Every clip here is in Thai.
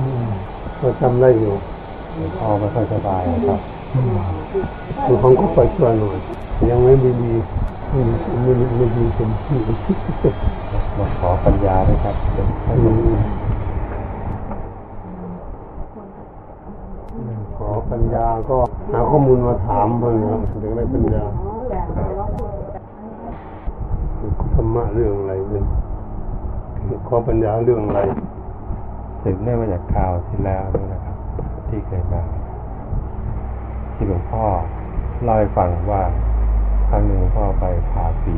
อืมก็ทำได้อยู่หลวงพ่อไม่ค่อยสบายนะครับคือของก็ไปช่วยหน่อยยังไม่ดีดีไม่ดีไม่ดีไม่ดีเต็มที่มาขอปัญญาด้วยครับเป็นให้หลวงพ่อขอปัญญาก็หาข้อมูลมาถามเพิ่งครับถึงได้ปัญญาธรรมะเรื่องอะไรเป็นขอปัญญาเรื่องอะไร สืบเนื่องมาจากข่าวที่แล้วนี่นะครับ ที่เคยมา ที่หลวงพ่อเล่าให้ฟังว่าครั้งหนึ่งหลวงพ่อไปผ่าฝี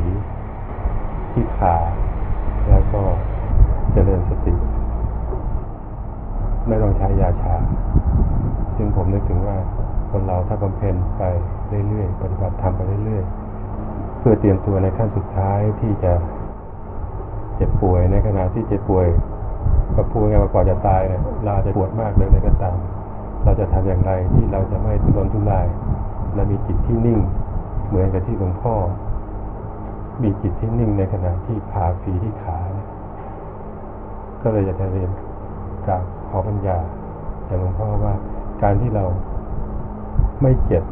ที่ขาแล้วก็เจริญสติ ไม่ต้องใช้ยาชา ซึ่งผมนึกถึงว่าคนเราถ้าบำเพ็ญไปเรื่อยๆปฏิบัติธรรมไปเรื่อยๆ เพื่อเตรียมตัวในขั้นสุดท้ายที่จะเจ็บป่วยในขณะที่เจ็บป่วย ก็พูดง่ายว่าก่อนจะตายเนี่ยเราจะปวดมากเลยเลยก็ตาม เราจะทำอย่างไรที่เราจะไม่ทุรนทุรายและมีจิตที่นิ่ง เหมือนกับที่หลวงพ่อ มีจิตที่นิ่งในขณะที่ผ่าฝีที่ขา ก็เลยอยากจะเรียนกราบขอปัญญาจากหลวงพ่อว่าการที่เราไม่เจ็บ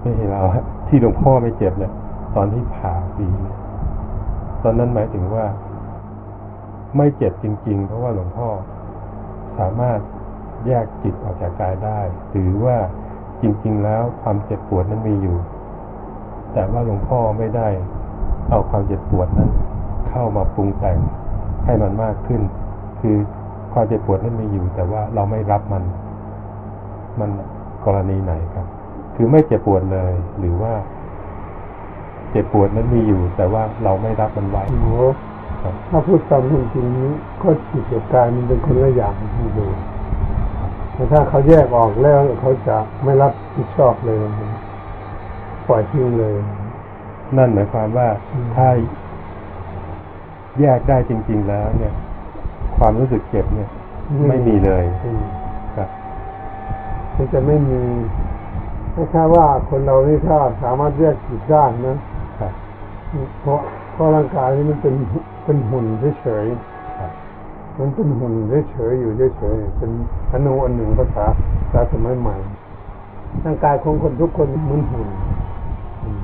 ไม่ใช่เราที่หลวงพ่อไม่เจ็บเนี่ยตอนที่ผ่าฝีตอนนั้นหมายถึงว่า ไม่เจ็บจริง ๆ เพราะว่าหลวงพ่อสามารถแยกจิตออกจากกายได้หรือว่าจริง ๆ แล้วความเจ็บปวดนั้นมีอยู่ แต่ว่าหลวงพ่อไม่ได้เอาความเจ็บปวดนั้น เข้ามาปรุงแต่งให้มันมากขึ้น คือความเจ็บปวดนั้นมีอยู่ แต่ว่าเราไม่รับมัน มันกรณีไหนครับ คือไม่เจ็บปวดเลย หรือว่า เจ็บปวดนั้นมีอยู่ แต่ว่าเราไม่รับมันไว้ ถ้าพูดตามจริงๆนี้ก็จิตกับกายมันเป็นคนละอย่างที่ดูแต่ถ้าเขาแยกออกแล้วเขาจะไม่รับผิดชอบเลย ปล่อยทิ้งเลย นั่นหมายความว่าอืมถ้าแยกได้จริง ๆ แล้วเนี่ย ความรู้สึกเจ็บเนี่ย ไม่มีเลยอืมครับมันจะไม่มีไม่ใช่ว่าคนเรานี่ถ้าสามารถแยกจิตได้นะครับเพราะเพราะร่างกายนี่มันเป็น เป็นหุ่นเฉยครับๆมันเป็นหุ่นเฉยๆอยู่เฉยๆเป็นอนุอันหนึ่งภาษาภาษาสมัยใหม่ร่างกายของคนทุกคนเหมือนหุ่นอืม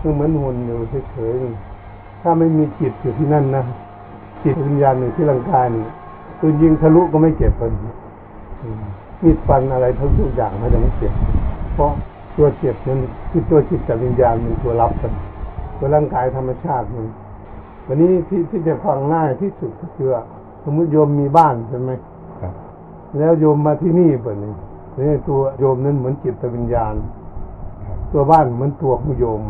คือเหมือนหุ่นอยู่เฉยๆถ้าไม่มีจิตอยู่ที่นั่นนะจิตวิญญาณอยู่ที่ร่างกายนี่คือยิงทะลุก็ไม่เจ็บเลยอืมมีดฟันอะไรทั้งทุกอย่างไม่ต้องเจ็บเพราะตัวเจ็บนั้นคือตัวจิตกับวิญญาณมันตัวรับกันตัวร่างกายธรรมชาติมัน วันนี้ที่ที่จะฟังง่ายที่สุดก็คือว่าสมมติโยมมีบ้านใช่ไหมครับแล้วโยมมาที่นี่เปิดนี่นี่ตัวโยมนั้นเหมือนจิตวิญญาณครับตัวบ้านเหมือนตัวของโยม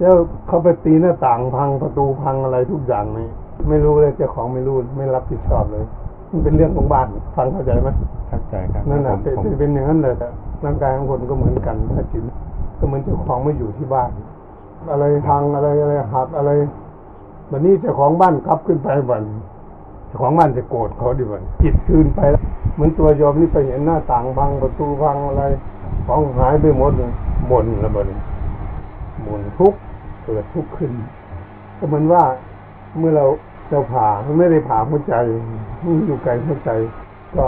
แล้วเขาไปตีหน้าต่างพังประตูพังอะไรทุกอย่างนี่ไม่รู้เลยเจ้าของไม่รู้ไม่รับผิดชอบเลย มันเป็นเรื่องของบ้านฟังเข้าใจไหมเข้าใจครับนั่นแหละผมเป็นผมเป็นเป็นอย่างนั้นเลยแต่ร่างกายของคนก็เหมือนกันถ้าจิตก็เหมือนเจ้าของไม่อยู่ที่บ้าน อะไรพังอะไรอะไรหักอะไร วันนี้เจ้าของบ้านขับขึ้นไปบันเจ้าของบ้านจะโกรธเขาดิบันจิตคืนไปแล้วเหมือนตัวโยมนี่ไปเห็นหน้าต่างพังประตูพังอะไรของหายไปหมดเลยบ่นแล้วบัดนบ่นทุกเกิดทุกขึ้นก็เหมือนว่าเมื่อเราเราผ่ามันไม่ได้ผ่าหัวใจมันอยู่ไกลหัวใจ ก็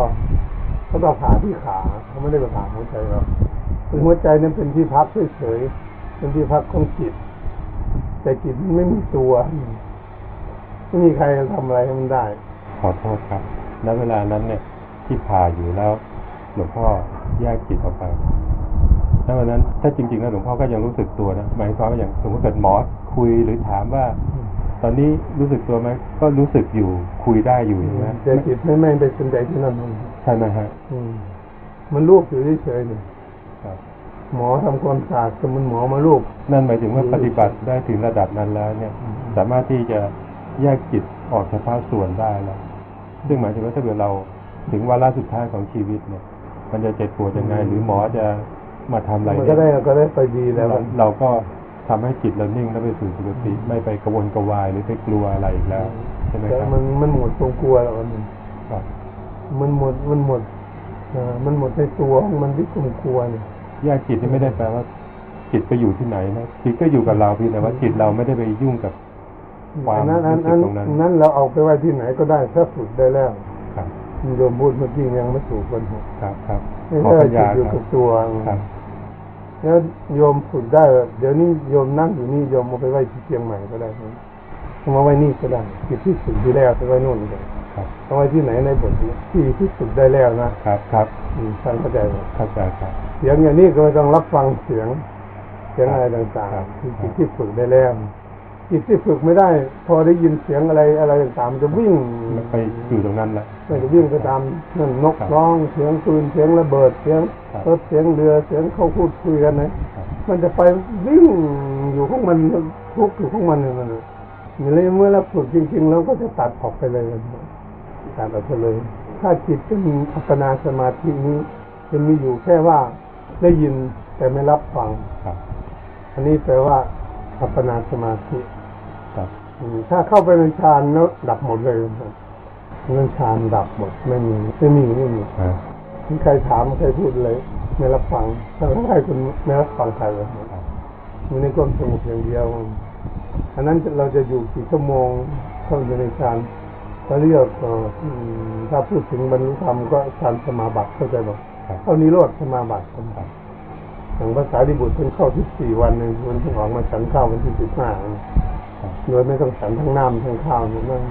เขาต้องผ่าที่ขาเขาไม่ได้ไปผ่าหัวใจหรอกคือหัวใจนั้นเป็นที่พักเฉยๆเป็นที่พักของจิต แต่จิตไม่มีตัว ไม่มีใครทำอะไรให้มันได้ ขอโทษครับแล้วเวลานั้นเนี่ย ที่ผ่าอยู่แล้ว หลวงพ่อแยกจิตออกไปแล้ววันนั้น ถ้าจริงๆแล้วหลวงพ่อก็ยังรู้สึกตัวนะหมายความว่าอย่างสมมติเกิดหมอคุยหรือถามว่า ตอนนี้รู้สึกตัวไหมก็รู้สึกอยู่คุยได้อยู่ใช่ไหมแต่จิตไม่ไม่ไปสนใจที่นั่นใช่ไหมฮะอืมมันลูกอยู่เฉยๆนี่ครับหมอทำความสะอาดก็มันหมอมาลูกนั่นหมายถึงว่าปฏิบัติได้ถึงระดับนั้นแล้ว เนี่ย สามารถที่จะ แยกจิตออกเฉพาะส่วนได้แล้วซึ่งหมายถึงว่าถ้าเกิดเราถึงวาระสุดท้ายของชีวิตเนี่ย มันจะเจ็บปวดยังไง หรือหมอจะมาทำอะไรมันเนี่ก็ยได้ก็ได้ไปดีแล้ว เราเราก็ทำให้จิตเรานิ่งแล้วไปสู่สุคติไม่ไปกระวนกระวายหรือไปกลัวอะไรอีกแล้วใช่ไหมแต่ครับมันมันหมดตรงกลัวแล้วมันครับมันหมดมันหมดเอ่อมันหมดในตัวของมันที่กลมกลัวเนี่ยแยกจิตนี่ไม่ได้แปลว่าจิตไปอยู่ที่ไหนนะจิตก็อยู่กับเราเพียงแต่ว่าจิตเราไม่ได้ไปยุ่งกับ ความอันนั้นอันรู้สึนั้นกตรงนั้นนั้นเราเอาไปไว้ที่ไหนก็ได้ถ้าฝึกได้แล้วครับถโยมพูดเมื่อกี้ยังไม่ถูกกันหมดครับ ครับไม่ขอใช่ปัญญาอยู่ครักับบตัวครับแล้วโยมฝึกได้ เดี๋ยวนี้โยมนั่งอยู่นี่โยมเอาไปไว้ที่เชียงใหม่ก็ได้ครับเอามาไว้นี่ก็ได้จิตที่ฝึกดีแล้วไปไว้นู่นก็ได้ครับเอาไว้ที่ไหนในบทนี้ที่ที่ฝึกได้แล้วนะครับครับอืมท่านเข้าใจไหมเข้าใจครับเสียงอย่างนี้ก็ไม่ต้องรับฟังเสียงเสียงอะไรต่างครับๆคือจิตที่ฝึกได้แล้ว จิตที่ฝึกไม่ได้ พอได้ยินเสียงอะไรอะไรต่างๆมันจะวิ่งไปอยู่ตรงนั้นแหละมันจะวิ่งไปตามนั่นนกครับร้องเสียงปืนเสียงระเบิดเสียงครับรถเสียงเรือเสียงเขาพูดคุยกันนะครับมันจะไปวิ่งอยู่ของมันทุกข์อยู่ของมันเนี่ยมันนี่เลยเมื่อเราฝึกจริงๆเราก็จะตัดออกไปเลยตัดออกไปเลย ถ้าจิตเป็นอัปปนาสมาธินี้จะมีอยู่แค่ว่าได้ยินแต่ไม่รับฟังครับอันนี้แปลว่า อัปปนาสมาธิครับอืมถ้าเข้าไปในฌานแล้วดับหมดเลยครับเรื่องฌานดับหมดไม่มีไม่มีไม่มีอ่ามีใครถามใครพูดเลยไม่รับฟังถ้าใครคุณไม่รับฟังใครเลยครับมีในความสงบอย่างเดียวอันนั้นเราจะอยู่กี่ชั่วโมงเข้าอยู่ในฌานเขาเรียกเอ่ออืมถ้าพูดถึงบรรลุธรรมก็ฌานสมาบัติเข้าใจบอกครับเข้านิโรธสมาบัติครับ อย่างภาษาดิบุตรเป็นเข้าที่สี่วันหนึ่งมันถึงออกมาฉันข้าววันที่สิบห้าครับโดยไม่ต้องฉันทั้งน้ำทั้งข้าวเนี่ยนั่ง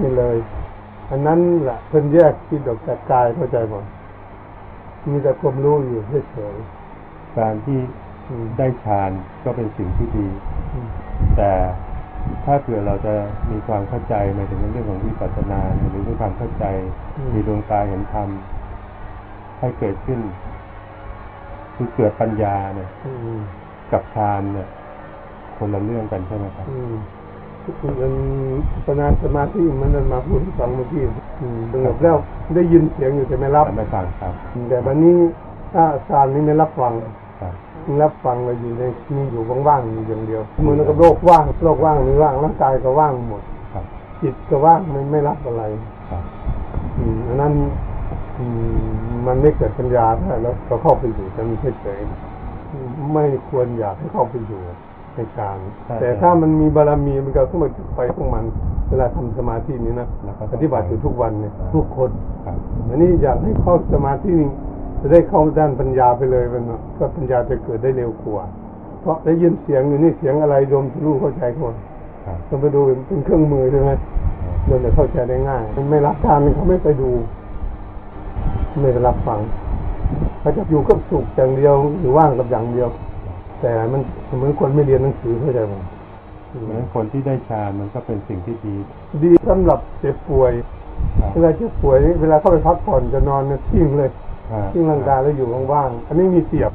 นี่เลย อันนั้นแหละเพิ่นแยกจิตออกจากกายเข้าใจบ่มีแต่ความรู้อยู่เฉยการที่ๆอืมได้ฌานก็เป็นสิ่งที่ดีอืมแต่ถ้าเผื่อเราจะมีความเข้าใจหมายถึงในเรื่องของวิปัสสนาหรือมีความเข้าใจมีดวงตาเห็นธรรม ให้เกิดขึ้น คือเกิดปัญญาเนี่ยอืมกับฌานเนี่ย คนละเรื่องกันใช่ไหมครับอืมมันปนาสมาธิมันนั่นมาพูดให้ฟังเมื่อกี้อืมสงบแล้วได้ยินเสียงอยู่แต่ไม่รับแต่ไม่ฟังครับ แต่วันนี้ถ้าฌานนี้ไม่รับฟังครับรับฟังเราอยู่ในมีอยู่ว่างๆอยู่อย่างเดียวเหมือนกับโลกว่างโลกว่างมีว่างร่างกายก็ว่างหมดครับจิตก็ว่างไม่ไม่รับอะไรครับอืมอันนั้นอื มมันไม่เกิดปัญญาถ้าแล้วเราเข้าไปอยู่แต่มันเฉยๆอืมไม่ควรอยากให้เข้าไปอยู่ในกลางแต่ถ้ามันมีบารมีมันก็ขึ้นมาจุดไฟของมัน เวลาทำสมาธินี้นะแล้วก็ปฏิบัติอยู่ทุกวันเนี่ยทุกคนครับอันนี้อยากให้เข้าสมาธินี่จะได้เข้าด้านปัญญาไปเลยมันเนาะก็ปัญญาจะเกิดได้เร็วกว่า เพราะได้ยินเสียงอยู่นี่เสียงอะไรโยมจะรู้เข้าใจคนครับต้องไปดูเป็นเครื่องมือใช่ไหมโยมจะเข้าใจได้ง่าย มันไม่รับทานเขาไม่ไปดู ไม่ได้รับฟังเขาจะอยู่กับสุขอย่างเดียวหรือว่างกับอย่างเดียว แต่มันเหมือนคนไม่เรียนหนังสือเข้าใจไหมเพราะฉะนั้นคนที่ได้ฌานมันก็เป็นสิ่งที่ดี ดีสำหรับเจ็บป่วยครับเวลาเจ็บป่วยนี่เวลาเข้าไปพักผ่อนจะนอนเนี่ยทิ้งเลยอ่าทิ้งร่างกายแล้วอยู่ว่างๆอันนี้มีเปรียบ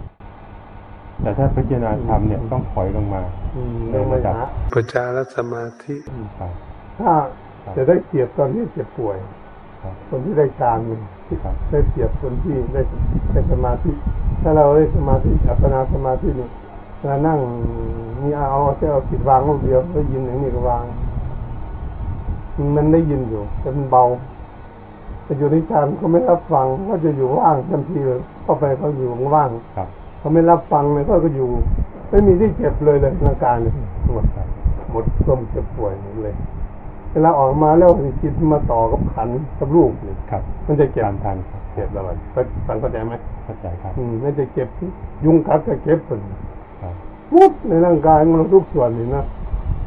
แต่ถ้าพิจารณาธรรมเนี่ยต้องถอยลงมาอืมในต้องระไปดับหาประจารสมาธิครับถ้าจะได้เปรียบตอนที่เจ็บป่วย ครับคนที่ได้ฌานเนี่ยครับได้เปรียบคนที่ได้ได้สมาธิ ถ้าเราได้สมาธิอัปปนาสมาธินี่เวลานั่งมีเอาเอาแค่เอาจิตวางลูกเดียวได้ยินอย่างนี้ก็วาง มันได้ยินอยู่แต่มันเบาแต่อยู่ในฌานเขาไม่รับฟังเขาจะอยู่ว่างทันทีเลยเข้าไปเขาอยู่ว่างครับเขาไม่รับฟังเลยเขาก็อยู่ ไม่มีที่เจ็บเลยเลยร่างกายเนี่ยหมดครับหมดความเจ็บป่วยหมดเลย เวลาออกมาแล้วจิตมาต่อกับขันกับลูกนี่ครับ มันจะเจ็บตามทันครับเจ็บแล้วก็ฟังเข้าใจไหมเข้าใจครับอืมมันจะเจ็บยุงกัดก็เจ็บปุ่นครับมุดในร่างกายของเราทุกส่วนนี่นะ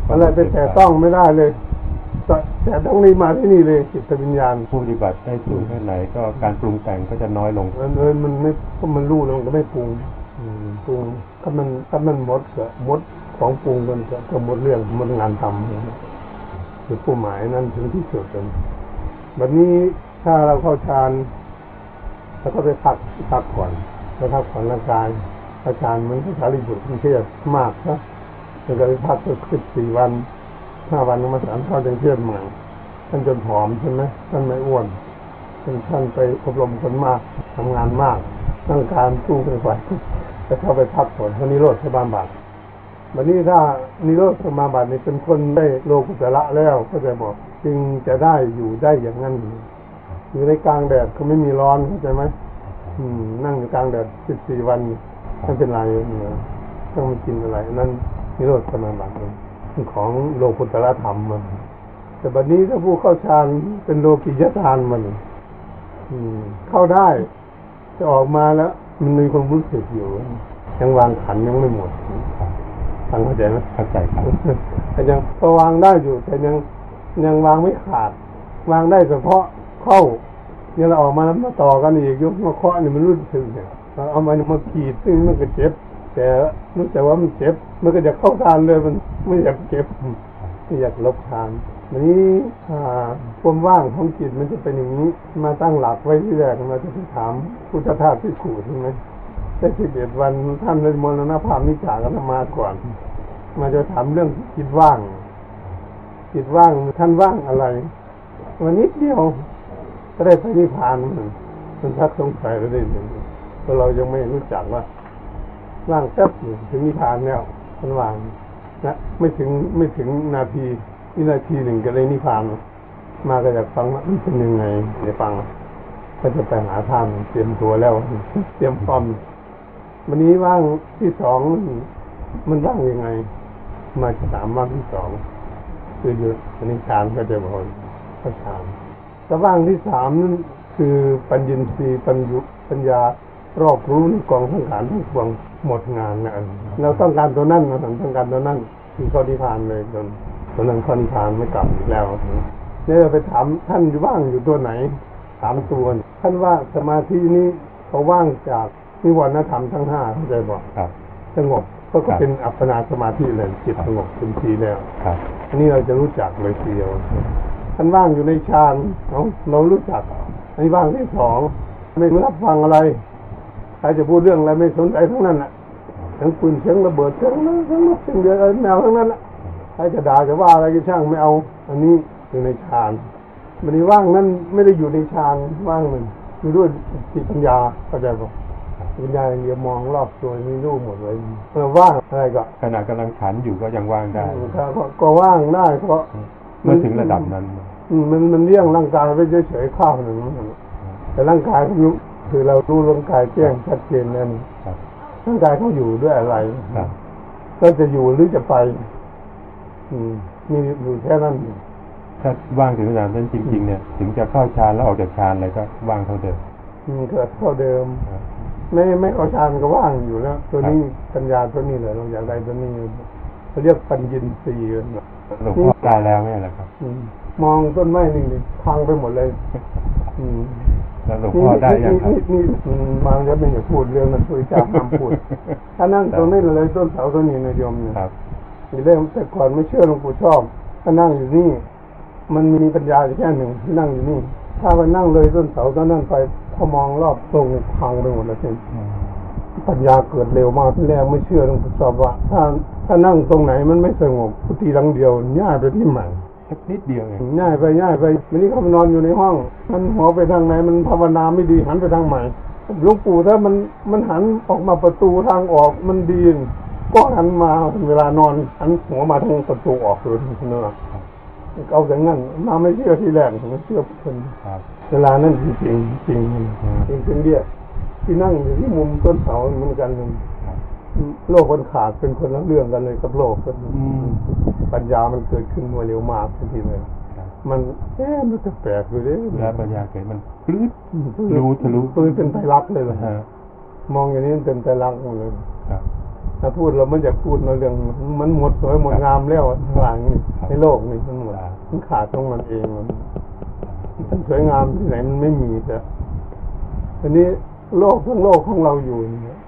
อะไรไปแต่ต้องไม่ได้เลยแต่แต่ต้องนี้มาที่นี่เลยจิตวิญญาณผู้ปฏิบัติได้สูงแค่ไหนก็การปรุงแต่งก็จะน้อยลงมันเออมันไม่ก็มันรู้แล้วมันก็ไม่ปรุงอืมปรุงถ้ามันถ้ามันหมดก็หมดของปรุงมันก็ก็หมดเรื่องหมดงานทำ คือผู้หมายนั้นถึงที่สุดเลยวันนี้ถ้าเราเข้าฌานแล้วก็ไปพักพักก่อนแล้วพักผ่อนร่างกายอาจารย์มันก็สารีบุตรมันเครียดมากนะมันก็ไปพักสักสิบสี่วันห้าวันมาสารเข้าจังเครียดใหม่ท่านจนผอมใช่ไหมท่านไม่อ้วนท่านท่านไปอบรมคนมากทำงานมากร่างกายสู้ไม่ไหวจะเข้าไปพักผ่อนท่านิโรธสมาบัติ วันนี้ถ้านิโรธสมาบัตินี่เป็นคนได้โลกุตละแล้วก็จะบอกจึงจะได้อยู่ได้อย่างนั้นอยู่ในกลางแดดก็ไม่มีร้อนเข้าใจไหมนั่งอยู่กลางแดดสิบสี่วันไม่เป็นไรเนี่ยต้องม่กินอะไรนนั้นนิโรธสมาบัติของโลกุตละธรรมมัน แต่บัดนี้ถ้าผู้เข้าฌานเป็นโลกิยฌานมันอืเข้าได้จะออกมาแล้ว มันมีความรู้สึกอยู่ยังวางขันยังไม่หมด ฟังเข้าใจไหมเข้าใจครับแต่ยังก็วางได้อยู่ แต่ยังยังวางไม่ขาด วางได้เฉพาะเข้าเนี่ยเราออกมาแล้วมาต่อกันอีกยกมาเคาะนี่มันรู้สึกเนี่ยเราเอามันมาขีดซึ่งมันก็เจ็บ แต่รู้แต่ว่ามันเจ็บ มันก็จะเข้าทานเลยมันไม่อยากเจ็บไม่อยากลบทานอันนี้อ่าความว่างของจิตมันจะเป็นอย่างนี้ มาตั้งหลักไว้ที่แรกมาจะไปถามพุทธทาสที่ขู่ใช่ไหม ได้สิบเอ็ดวันท่านเลยมรณภาพนิจากันมาก่อน มาจะถามเรื่องจิตว่าง จิตว่างท่านว่างอะไร วันนิดเดียวก็ได้พระนิพพานมันมันทักสงสัยแล้วได้เลยเพราะเรายังไม่รู้จักว่าว่างแป๊บถึงนิพพานแล้วมันว่างนะไม่ถึงไม่ถึงนาทีวินาทีหนึ่งก็เลยนิพพาน มาก็อยากฟังว่ามันเป็นยังไงเดี๋ยวฟังก็จะไปหาท่างเตรียมตัวแล้ว เตรียมพร้อม วันนี้ว่างที่สองมันว่างยังไง มาถามว่างที่สองคืออยู่อันนี้ฌานก็จะบอกพระฌานแต่ว่างที่สามนั่นคือปัญญินทรีย์ปัญญุปัญญารอบรู้ในกองสังขารทั้งปวงหมดงานนะเราต้องการตัวนั่นนะต้องการตัวนั่นคือข้อนิพพานเลยจนตัวนั้นข้อนิพพานไม่กลับอีกแล้วเนี่ยเราไปถามท่านอยู่ว่างอยู่ตัวไหนถามตัวท่านว่าสมาธินี้เขาว่างจาก นิวรณธรรมทั้งห้าเข้าใจบอกครับสงบก็ก็เป็นอัปปนาสมาธิเลยจิตสงบเต็มทีแล้วครับอันนี้เราจะรู้จักเลยทีเดียวท่านว่างอยู่ในฌานเราเรารู้จักอันนี้ว่างที่สองไม่รับฟังอะไรใครจะพูดเรื่องอะไรไม่สนใจทั้งนั้นน่ะทั้งปืนเสียงระเบิดเสียงนั้นทั้งรถเสียงเดือดอะไรแมวทั้งนั้นน่ะใครจะด่าจะว่าอะไรก็ช่างไม่เอา อันนี้อยู่ในฌานมันนี้ว่างนั้นไม่ได้อยู่ในฌานว่างมันอยู่ด้วยจิตปัญญาเข้าใจป่ะ ปัญญาอย่างเดียวมองรอบตัวมีรูปหมดเลยเออว่างอะไรก็ขณะกำลังฉันอยู่ก็ยังว่างได้ก็ก็ก็ว่างได้เพราะเมื่อถึงระดับนั้นอืมมันมันเลี้ยงร่างกายไปเฉยๆข้าวหนึ่งแต่ร่างกายเขารู้คือเรารู้ร่างกายแจ้งชัดเจนแล้วนี่ครับร่างกายเขาอยู่ด้วยอะไรครับก็จะอยู่หรือจะไป อืมมีอยู่แค่นั้นถ้าว่างถึงระดับนั้นจริง ๆ เนี่ย ถึงจะเข้าฌานแล้วออกจากฌานอะไรก็ว่างเท่าเดิมอืมเกิดเท่าเดิมครับ ไม่ไม่เอาฌานก็ว่างอยู่แล้ว ตัวนี้ปัญญาตัวนี้เลยเราอยากได้ตัวนี้เขาเรียกปัญญินทรีย์หลวงพ่อได้แล้วไหมล่ะครับอืมมองต้นไม้นี่นี่พังไปหมดเลย อืมแล้วหลวงพ่อได้ยังครับนี่นี่อืมบางจะไม่อยากพูดเรื่องนั้นคุยจ้าห้ามพูด ถ้านั่งตรงนี้เลยต้นเสาต้นนี้นะโยมเนี่ยครับทีแรกแต่ก่อนไม่เชื่อหลวงปู่ชอบถ้านั่งอยู่นี่ มันมีปัญญาอยู่แค่หนึ่งที่นั่งอยู่นี่ ถ้าไปนั่งเลยต้นเสาต้นนั้นไปพอมองรอบตรงพังไปหมดแล้วเช่นปัญญาเกิดเร็วมากที่แรกไม่เชื่อหลวงปู่ชอบว่า ถ้าถ้านั่งตรงไหนมันไม่สงบพุทธีหลังเดียวง่ายไปที่ใหม่สักนิดเดียวเองง่ายไปง่ายไปวันนี้เขาไปนอนอยู่ในห้อง มันหัวไปทางไหนมันภาวนาไม่ดีหันไปทางใหม่หลวงปู่ถ้ามันมันหันออกมาประตูทางออกมันดีนก็หันมาเวลานอนหันหัวมาทางประตูออกเลยเนอะ เอาอย่างนั้นมาไม่เชื่อที่แรกไม่เชื่อคนครับเวลานั้นจริงจริงจริงจริงจริงเดียที่นั่งอยู่ที่มุมต้นเสาเหมือนกันครับโลกมันขาดเป็นคนละเรื่องกันเลยกับโลกคนอืมปัญญามันเกิดขึ้นมาเร็วมากทันทีเลยครับมันเอ๊ะมันจะแปลกอยู่เด้แล้วปัญญาเกิดมันปลื้ดรู้ทะลุปืนเป็นไตรลักษณ์เลยเหรอฮะมองอย่างนี้มันเป็นไตรลักษณ์หมดเลยครับ ถ้าพูดเราไม่อยากพูดในเรื่องมันหมดสวยหมดงามแล้วข้างหลังนี่ครับในโลกนี่มันหมดครับมันขาดตรงมันเองมันมันสวยงามที่ไหนมันไม่มีแต่ทีนี้โลกทั้งโลกของเราอยู่เนี่ย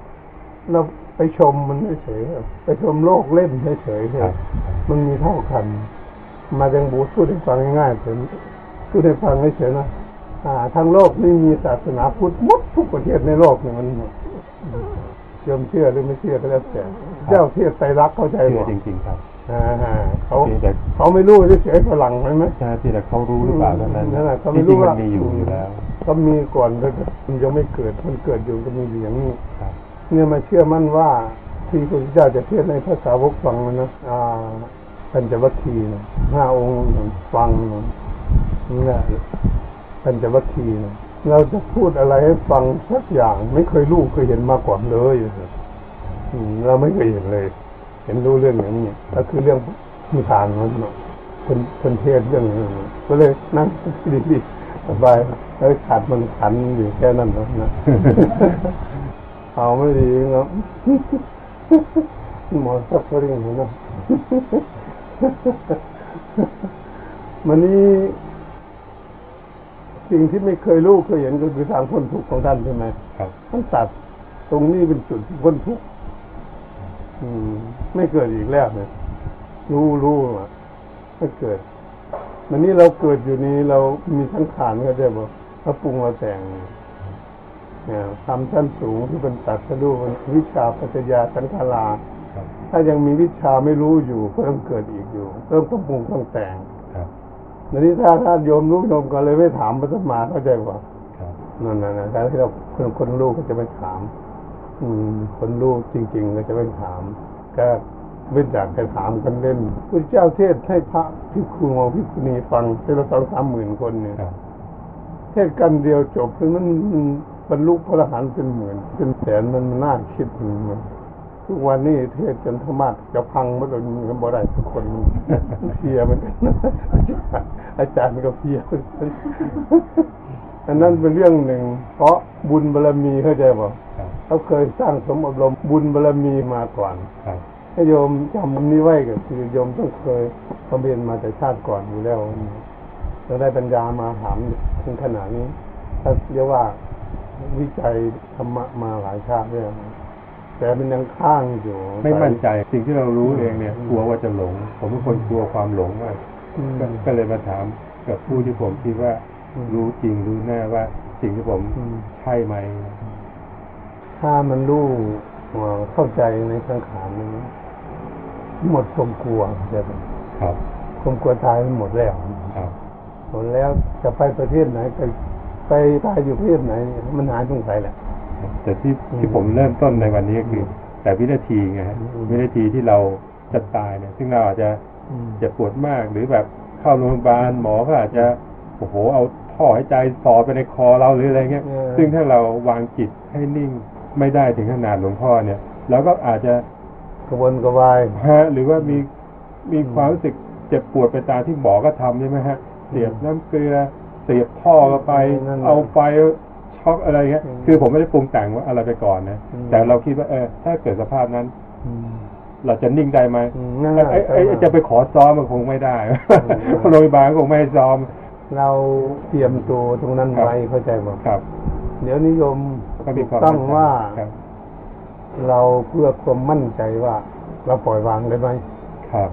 เราไปชมมันเฉยๆไปชมโลกเล่นเฉยๆเถครับอะมันมีเท่ากัน มาจังบูดพูดให้ฟังง่ายๆผมพูดให้ฟังเฉยๆนะอ่า ทั้งโลกไม่มีศาสนาพุทธหมดทุกประเทศในโลกเนี่ยมัน ยอมเชื่อหรือไม่เชื่อก็แล้วแต่เจ้าเทศไตรลักษณ์เข้าใจเชื่บ่อจริง ๆ ครับอ่าเขาเพียงแต่เขาไม่รู้เฉยๆฝรั่งไหมใช่ที่แต่เขารู้หรือเปล่าเท่านั้นนั่นแหละเขาจไม่ริรู้งๆมันว่ามีอยู่อยู่แล้วก็มีก่อนแต่มันยังไม่เกิดมันเกิดอยู่ก็มีอยู่อย่างนี้ ครับ เนี่ยมาเชื่อมั่นว่าที่พระพุทธเจ้าจะเทศน์ในภาษาวกฟังนะอ่าปัญจวัคคีย์นะห้าองค์ฟังนะนี่แหละปัญจวัคคีย์นะ เราจะพูดอะไรให้ฟังสักอย่างไม่เคยรู้เคยเห็นมาก่อนเลยเราไม่เคยเห็นเลย เห็นรู้เรื่องอย่างนี้ก็คือเรื่องนิทานมันเนาะคนคนเทศเรื่องนี้ก็เลยนั่งดีๆสบายแล้วขาดมันขันอยู่แค่นั้นนะเอาไม่ดีเนาะหมอสักเรื่องนะมันนี้ สิ่งที่ไม่เคยรู้เคยเห็นก็คือทางพ้นทุกข์ของท่านใช่ไหมครับท่านตัดตรงนี้เป็นจุดที่พ้นทุกข์อืมไม่เกิดอีกแล้วเนี่ยรู้รู้อะไม่เกิดมันนี้เราเกิดอยู่นี้เรามีสังขารก็ได้บอกเราปรุงเราแต่งเนี่ยทำชั้นสูงที่เป็นตัดสะดุเป็นวิชาปัจจยาสังขาราครับถ้ายังมีวิชาไม่รู้อยู่ก็ต้องเกิดอีกอยู่เริ่มต้องปรุงต้องแต่ง ครับอันนี้ถ้าถ้าโยมรู้โยมก็เลยไม่ถามพระสมมาเข้าใจป่ะครับนั่นน่ะนะถ้าที่เราคนคนรู้ก็จะไม่ถาม อืม คนรู้จริง ๆ ก็จะไม่ถาม ก็เว้นจากจะถามกันเล่นพระเจ้าเทศให้พระพิครูมาพิคุณีฟังเทศละสองสามหมื่นคนเนี่ยครับเทศกันเดียวจบคือมันมันบรรลุพระอรหันต์เป็นหมื่น เป็นแสนมันมันน่าคิดมัน ทุกวันนี้เทศจนธรรมะจะพังหมดเลยมันบ่ได้ทุกคนมันเพลียเหมันกันอาจารย์ก็เพลียเหมือนกันอันนั้นเป็นเรื่องหนึ่ง เพราะบุญบารมีเข้าใจป่ะครับเขาเคยสร้างสมอบรมบุญบารมีมาก่อนครับถ้าโยมจำมันนี้ไว้ก็คือโยมต้องเคยบำเพ็ญมาแต่ชาติก่อนอยู่แล้วเราได้ปัญญามาถามถึงขนาดนี้ถ้าเรียกว่าวิจัยธรรมะมาหลายชาติแล้ว แต่มันยังข้างอยู่ ไม่มั่นใจสิ่งที่เรารู้เองเนี่ย กลัวว่าจะหลง ผมเป็นคนกลัวความหลงมากอืมก็ก็เลยมาถามกับผู้ที่ผมคิดว่าอืมรู้จริงรู้แน่ว่า สิ่งที่ผมอืมใช่ไหม ถ้ามันรู้ว่าเข้าใจในสังขารนี้หมดความกลัวใช่ไหมครับความกลัวตายมันหมดแล้วครับหมดแล้วจะไปประเทศไหนไปไปตายอยู่ประเทศไหน มันหายสงสัยแหละ แต่ที่อืมที่ผมเริ่มต้นในวันนี้ก็คือ แต่วินาทีไงฮะอืมวินาทีที่เราจะตายเนี่ย ซึ่งเราอาจจะอืมเจ็บปวดมากหรือแบบเข้าโรงพยาบาลหมอก็อาจจะโอ้โหเอาท่อหายใจสอดไปในคอเราหรืออะไรเงี้ยเออซึ่งถ้าเราวางจิตให้นิ่งไม่ได้ถึงขนาดหลวงพ่อเนี่ยเราก็อาจจะกระวนกระวายฮะหรือว่ามีมีความรู้สึกเจ็บปวดไปตามที่หมอก็ทำใช่ไหมฮะเสียบน้ำเกลือเสียบท่อเข้าไปนั่นแหละเอาไฟ ช็อกอะไรเงี้ยอืมคือผมไม่ได้ปรุงแต่งว่าอะไรไปก่อนนะอืมแต่เราคิดว่าเออถ้าเกิดสภาพนั้นอืมเราจะนิ่งได้ไหมอืมนั่นแหละไอ้ไอ้ไอ้จะไปขอซ้อมมันคงไม่ได้อืมโรงพยาบาลก็คงไม่ให้ซ้อม เราเตรียมตัวตรงนั้นครับไว้เข้าใจบ่ครับ เดี๋ยวนิยมก็มีความต้องว่าครับเราเพื่อความมั่นใจว่า เราปล่อยวางได้ไหมครับ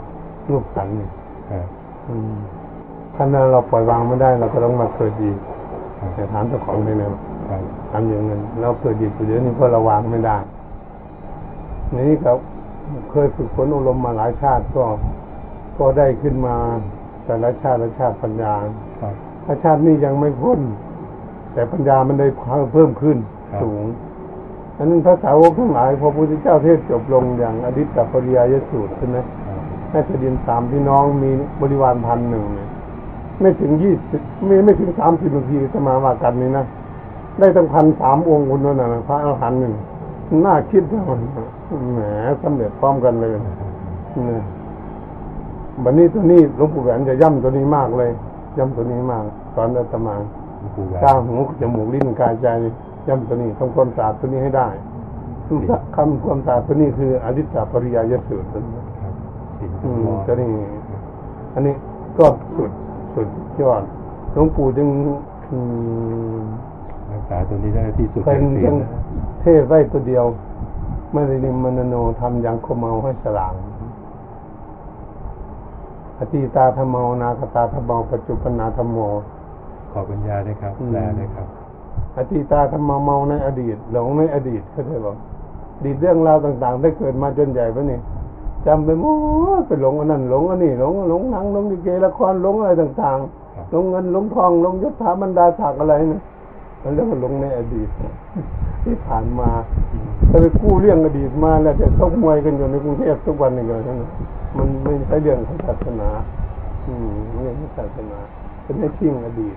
รูปขันธ์นี่ครับอืมถ้าเราปล่อยวางไม่ได้ เราก็ต้องมาเกิดอีกครับแต่ถามเจ้าของเลยนะครับครับ ทำอย่างนั้น เราเกิดอีกอยู่เดี๋ยวนี้เพราะเราวางไม่ได้ นี่ครับเคยฝึกฝนอบรมมาหลายชาติก็ก็ได้ขึ้นมาแต่ละชาติละชาติปัญญาครับถ้าชาตินี้ยังไม่พ้น แต่ปัญญามันได้เพิ่มขึ้นครับสูงอันนั้นพระสาวกทั้งหลายพอพระพุทธเจ้าเทศน์จบลงอย่างอดิตตปริยายสูตรใช่ไหมครับให้แผ่นดินสามพี่น้องมีบริวารพันหนึ่งเนี่ยไม่ถึงยี่สิบไม่ไม่ถึงสามสิบนาทีจะมาว่ากันนี่นะ ได้ตั้งพันสามองค์คนนั้นนะพระอรหันต์หนึ่งน่าคิดนะมันแหมสำเร็จพร้อมกันเลยเนี่ยบันนี้ตัวนี้หลวงปู่แหวนจะย่ำตัวนี้มากเลย ย่ำตัวนี้มากสอนอาตมาหลวงปู่แหวนตาหูจมูกลิ้นกายใจย่ำตัวนี้ทำความสะอาดตัวนี้ให้ได้คำความสะอาดตัวนี้คืออริสาปริยายสูตรตัวนี้ครับสิ่งอืที่มมองก็นี่อันนี้ก็สุดสุดยอดหลวงปู่จึงอืมรัก ษาตัวนี้ได้ที่สุดเป็นแห่งศียัลงนะเทศไว้ตัวเดียวไม่ได้นิมนโนทำยังคมเมาให้สลางอติตาธรรมโมนาคตาธรรมโมปัจจุปนาธรรมโมขอปัญญาด้วยครับอืมแปลด้วยครับอติตาธรรมเมาในอดีต หลงในอดีตเข้าใจบ่อดีตเรื่องราวต่าง ๆ ได้เกิดมาจนใหญ่ปะนี่จำไปหมดไปหลงอันนั้นหลงอันนี้หลงหลงหนังหลงลิเกละครหลงอะไรต่างครับๆหลงเงินหลงทองหลงยศถาบรรดาศักดิ์อะไรนะ มันเรียกว่าหลงในอดีตที่ผ่านมาถ้าไปกู้เรื่องอดีตมาแล้วจะชกมวยกันอยู่ในกรุงเทพทุกวันนี่ก็ใช่ไหมมันไม่ใช่เรื่องของศาสนา อืมไม่ใช่ศาสนาเป็นให้ทิ้งอดีต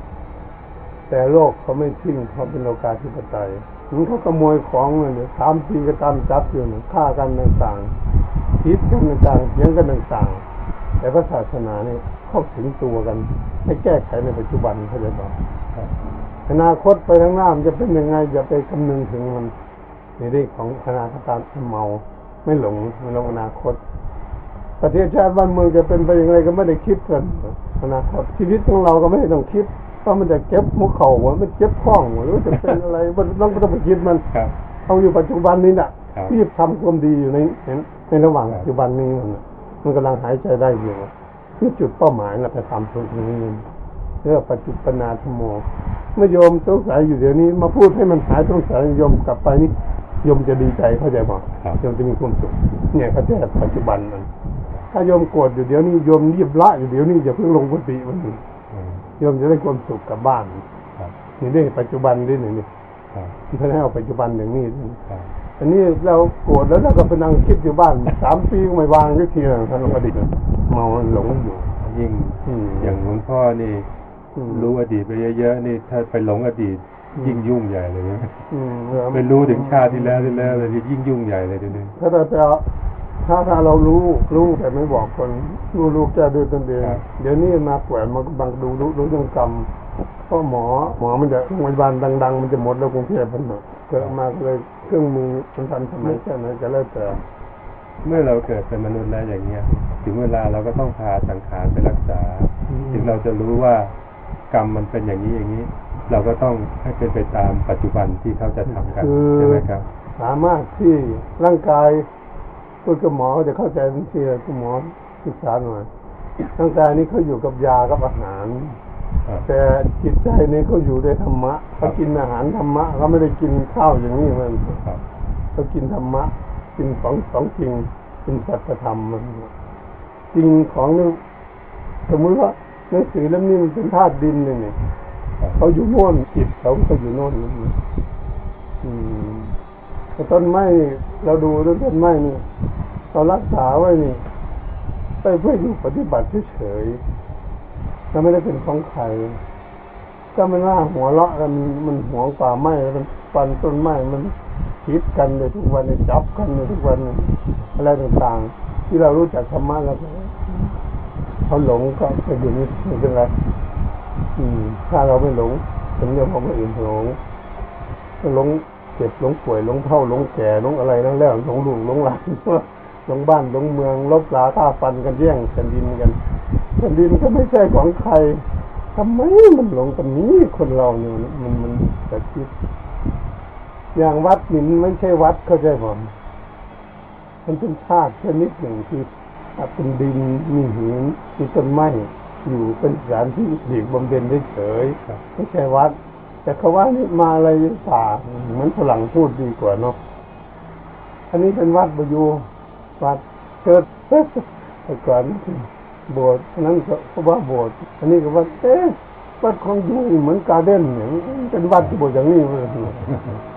แต่โลกเขาไม่ทิ้งเขาเป็นโลกาธิปไตยมันเขาขโมยของเลยสามปีก็ตามจับอยู่นะฆ่ากันต่างๆคิดกันต่างๆเถียงกันต่างๆแต่พระศาสนานี่เข้าถึงตัวกันให้แก้ไขในปัจจุบันเขาใจป่ะครับ อนาคตไปข้างหน้ามันจะเป็นยังไงอย่าไปคำนึงถึงมันในเรื่องของอนาคตการเมาไม่หลงไม่หลงอนาคต ประเทศชาติบ้านเมืองจะเป็นไปยังไงก็ไม่ได้คิดกันอนาคตชีวิตของเราก็ไม่ได้ต้องคิดเพราะมันจะเก็บมุกเข่าหัวมันเจ็บข้องหัวหรือว่าจะเป็นอะไรมันต้องไม่ต้องไปคิดมันครับเอาอยู่ปัจจุบันนี้น่ะครับรีบทำความดีอยู่ในในในระหว่างปัจจุบันนี้มันน่ะมันกำลังหายใจได้อยู่นี่จุดเป้าหมายเราจะทำตรงนี้ เรื่องปัจจุปนาธรรมโมเมื่อโยมสงสัยอยู่เดี๋ยวนี้มาพูดให้มันหายสงสัยโยมกลับไปนี่โยมจะดีใจเข้าใจบ่ครับโยมจะมีความสุขเนี่ยเขาแก้ปัจจุบันมันถ้าโยมโกรธอยู่เดี๋ยวนี้โยมรีบละอยู่เดี๋ยวนี้อย่าเพิ่งลงกุฏิมันอืมโยมจะได้ความสุขกลับบ้านครับนี่ได้ปัจจุบันได้หนึ่งนี่ครับที่เขาให้เอาปัจจุบันอย่างนี้ครับอันนี้เราโกรธแล้วเราก็ไปนั่งคิดอยู่บ้านสามปีก็ไม่วางสักทีนะท่านหลวงอดีตเมาหลงอยู่ยิ่งอืมอย่างหลวงพ่อนี่อืม รู้อดีตไปเยอะๆนี่ถ้าไปหลงอดีตอืมยิ่งยุ่งใหญ่เลยนะอืมเออไปรู้ถึงชาติที่แล้วที่แล้วเลยนี่ยิ่งยุ่งใหญ่เลยทีนี้ถ้าเราไปเอาถ้าถ้าเรารู้รู้แต่ไม่บอกคนรู้รู้แก้ด้วยตนเองเดี๋ยวนี้มาป่วยมันก็บังดูรู้รู้เรื่องกรรมเพราะหมอหมอมันจะโรงพยาบาลดัง ๆ มันจะหมดแล้วกรุงเทพมันหมดเกิดมาก็เลยเครื่องมือมันทันสมัยแค่ไหนก็แล้วแต่เมื่อเราเกิดเป็นมนุษย์แล้วอย่างเงี้ย ถึงเวลาเราก็ต้องพาสังขารไปรักษาอืมถึงเราจะรู้ว่า กรรมมันเป็นอย่างนี้อย่างนี้ เราก็ต้องให้เป็นไปตามปัจจุบันที่เขาจะทำกันคือใช่ไหมครับ สามารถที่ร่างกายพูดกับหมอจะเข้าใจทันทีเลยคุณหมอศึกษาหน่อยร่างกายนี้เขาอยู่กับยากับอาหารครับแต่จิตใจนี่เขาอยู่ด้วยธรรมะเขากินอาหารธรรมะเขาไม่ได้กินข้าวอย่างนี้มันครับเขากินธรรมะกินของสองจริงเป็นสัจธรรมมันจริงของนี่สมมติว่า หนังสือเล่มนี้มันเป็นธาตุดินเนี่ยเขาอยู่โน่นจิตเขาก็อยู่โน่นอืมแต่ต้นไม้เราดูต้นไม้นี่เรารักษาไว้นี่ไปเพื่ออยู่ปฏิบัติเฉยๆแล้วไม่ได้เป็นของใครก็มันว่าหัวเราะกันมันหวงป่าไม้มันปันต้นไม้มันคิดกันเลยทุกวันจับกันเลยทุกวันอะไรต่างๆ ที่เรารู้จักธรรมะแล้ว เขาหลงก็ไปอยู่นี่ไม่เป็นไรอืมถ้าเราไม่หลงเป็นเรื่องของคนอื่นหลงหลงเจ็บหลงป่วยหลงเท่าหลงแก่หลงอะไรนั่นแล้วหลงลูกหลงหลานหลงบ้านหลงเมืองลบลาท่าฟันกันแย่งแผ่นดินกันแผ่นดินก็ไม่ใช่ของใครทำไมมันหลงกันนี้คนเราเนี่ยมันมันแต่คิด อย่างวัดนี่มันไม่ใช่วัดเข้าใจผมมันเป็นธาตุชนิดหนึ่งที่ เป็นดินมีหินมีต้นไม้อยู่เป็นสถานที่เด็กบำเพ็ญเฉยๆครับไม่ใช่วัด แต่เขาว่านี่มาอะไรป่าเหมือนฝรั่งพูดดีกว่าเนาะอันนี้เป็นวัดบอยู่วัดเกิดแต่ก่อนโบสถ์อันนั้นก็เขาว่าโบสถ์อันนี้ก็วัดเอ๊ะวัดของยูเหมือนการ์เด้นเนี่ยมันเป็นวัดที่โบสถ์อย่างนี้เลย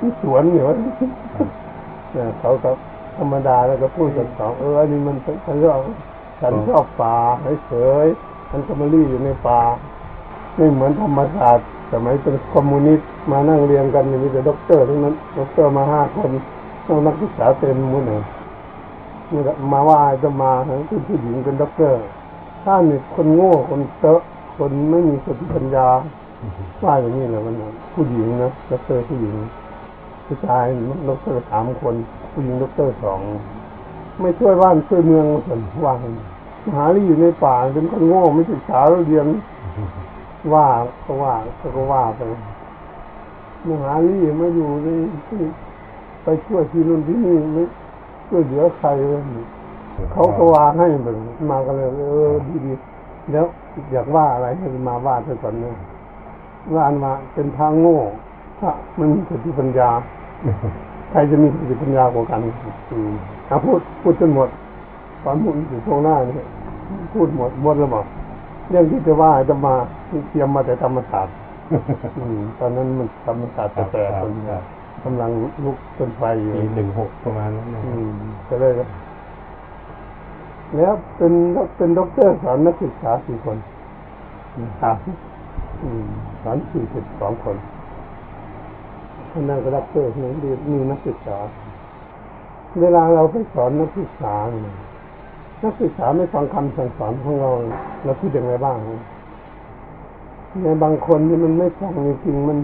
นี่สวนเนี่ยวะเนี่ยเขาก็ ธรรมดาแล้วก็พูดกันสองเอออันนี้มันเป็นฉันชอบฉันชอบป่าเฉยฉันก็มารีอยู่ในป่าไม่เหมือนธรรมศาสตร์สมัยเป็นคอมมิวนิสต์มานั่งเรียนกันมีแต่ด็อกเตอร์ทั้งนั้นด็อกเตอร์มาห้าคนต้องนักศึกษาเต็มหมดเลยนี่มาว่าจะมาทั้งเป็นผู้หญิงเป็นด็อกเตอร์ ถ้านี่คนโง่คนเตอะคนไม่มีสติปัญญาว่าอย่างนี้แหละมันน่ะผู้หญิงนะด็อกเตอร์ผู้หญิงผู้ชายด็อกเตอร์สามคน ผู้หญิงด็อกเตอร์สองไม่ช่วยบ้านช่วยเมืองส่วนว่างนี้มหาลี่อยู่ในป่าเป็นคนโง่ไม่ศึกษาเรียนว่าก็ว่าก็ก็ว่าไปมหาลีมาอยู่ในไปช่วยที่นู่นที่นี่ไม่ช่วยเหลือใครเลยเขาก็ว่าให้แบบมากันเลยเออดีๆแล้วอยากว่าอะไรให้มาว่าไปก่อนเนี่ยว่านมาเป็นทางโง่ถ้ามันมีสติปัญญา ใครจะมีสติปัญญากว่ากันอืมอะพูดพูดจนหมดตอนพูดอยู่ช่วงหน้านี่พูดหมดหมดแล้วบอกเรื่องที่จะว่าจะมาเตรียมมาแต่ธรรมศาสตร์อืมตอนนั้นมันธรรมศาสตร์แต่แต่คนครับกำลังลุกเป็นไฟอยู่ปีหนึ่งหกประมาณนั้นนะอืมก็เลยก็แล้วเป็นเป็นด็อกเตอร์สอนนักศึกษาสี่คนครับอืมสอนสี่สิบสองคนค นนั้นก็ด็อกเตอร์คนนั้นมีนักศึกษา เวลาเราไปสอนนักศึกษาเนี่ยนักศึกษาไม่ฟังคำสั่งสอนของเราเราคิดอย่างไรบ้างในบางคนนี่มันไม่ฟังจริงมัน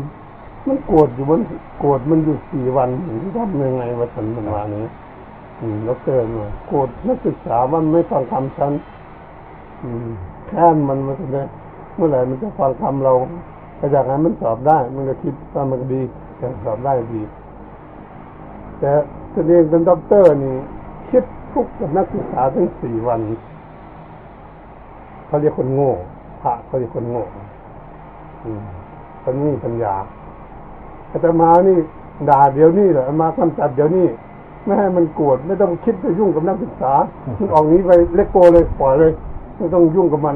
มันโกรธอยู่มันโกรธมันอยู่สี่วันที่ทำยังไงวะฉันมันว่านี้ยอืมแล้วเกินมาโกรธนักศึกษาว่ามันไม่ฟังคำฉันอืมแค้นมันมาเลยเมื่อไหร่มันจะฟังคำเราแต่จากนั้นมันสอบได้ มันก็คิดว่ามันดี สอบได้ดี แต่ตัวเองเป็นด็อกเตอร์นี่ คิดทุกข์กับนักศึกษาทั้งสี่วันเขาเรียกคนโง่พระเขาเรียกคนโง่อืมคนนี้ปัญญาอาตมานี่ด่าเดี๋ยวนี้แหละอาตมากำจัดเดี๋ยวนี้ไม่ให้มันโกรธไม่ต้องคิดไปยุ่งกับนักศึกษามันออกนี้ไปเล็กโกเลยปล่อยเลย ไม่ต้องยุ่งกับมัน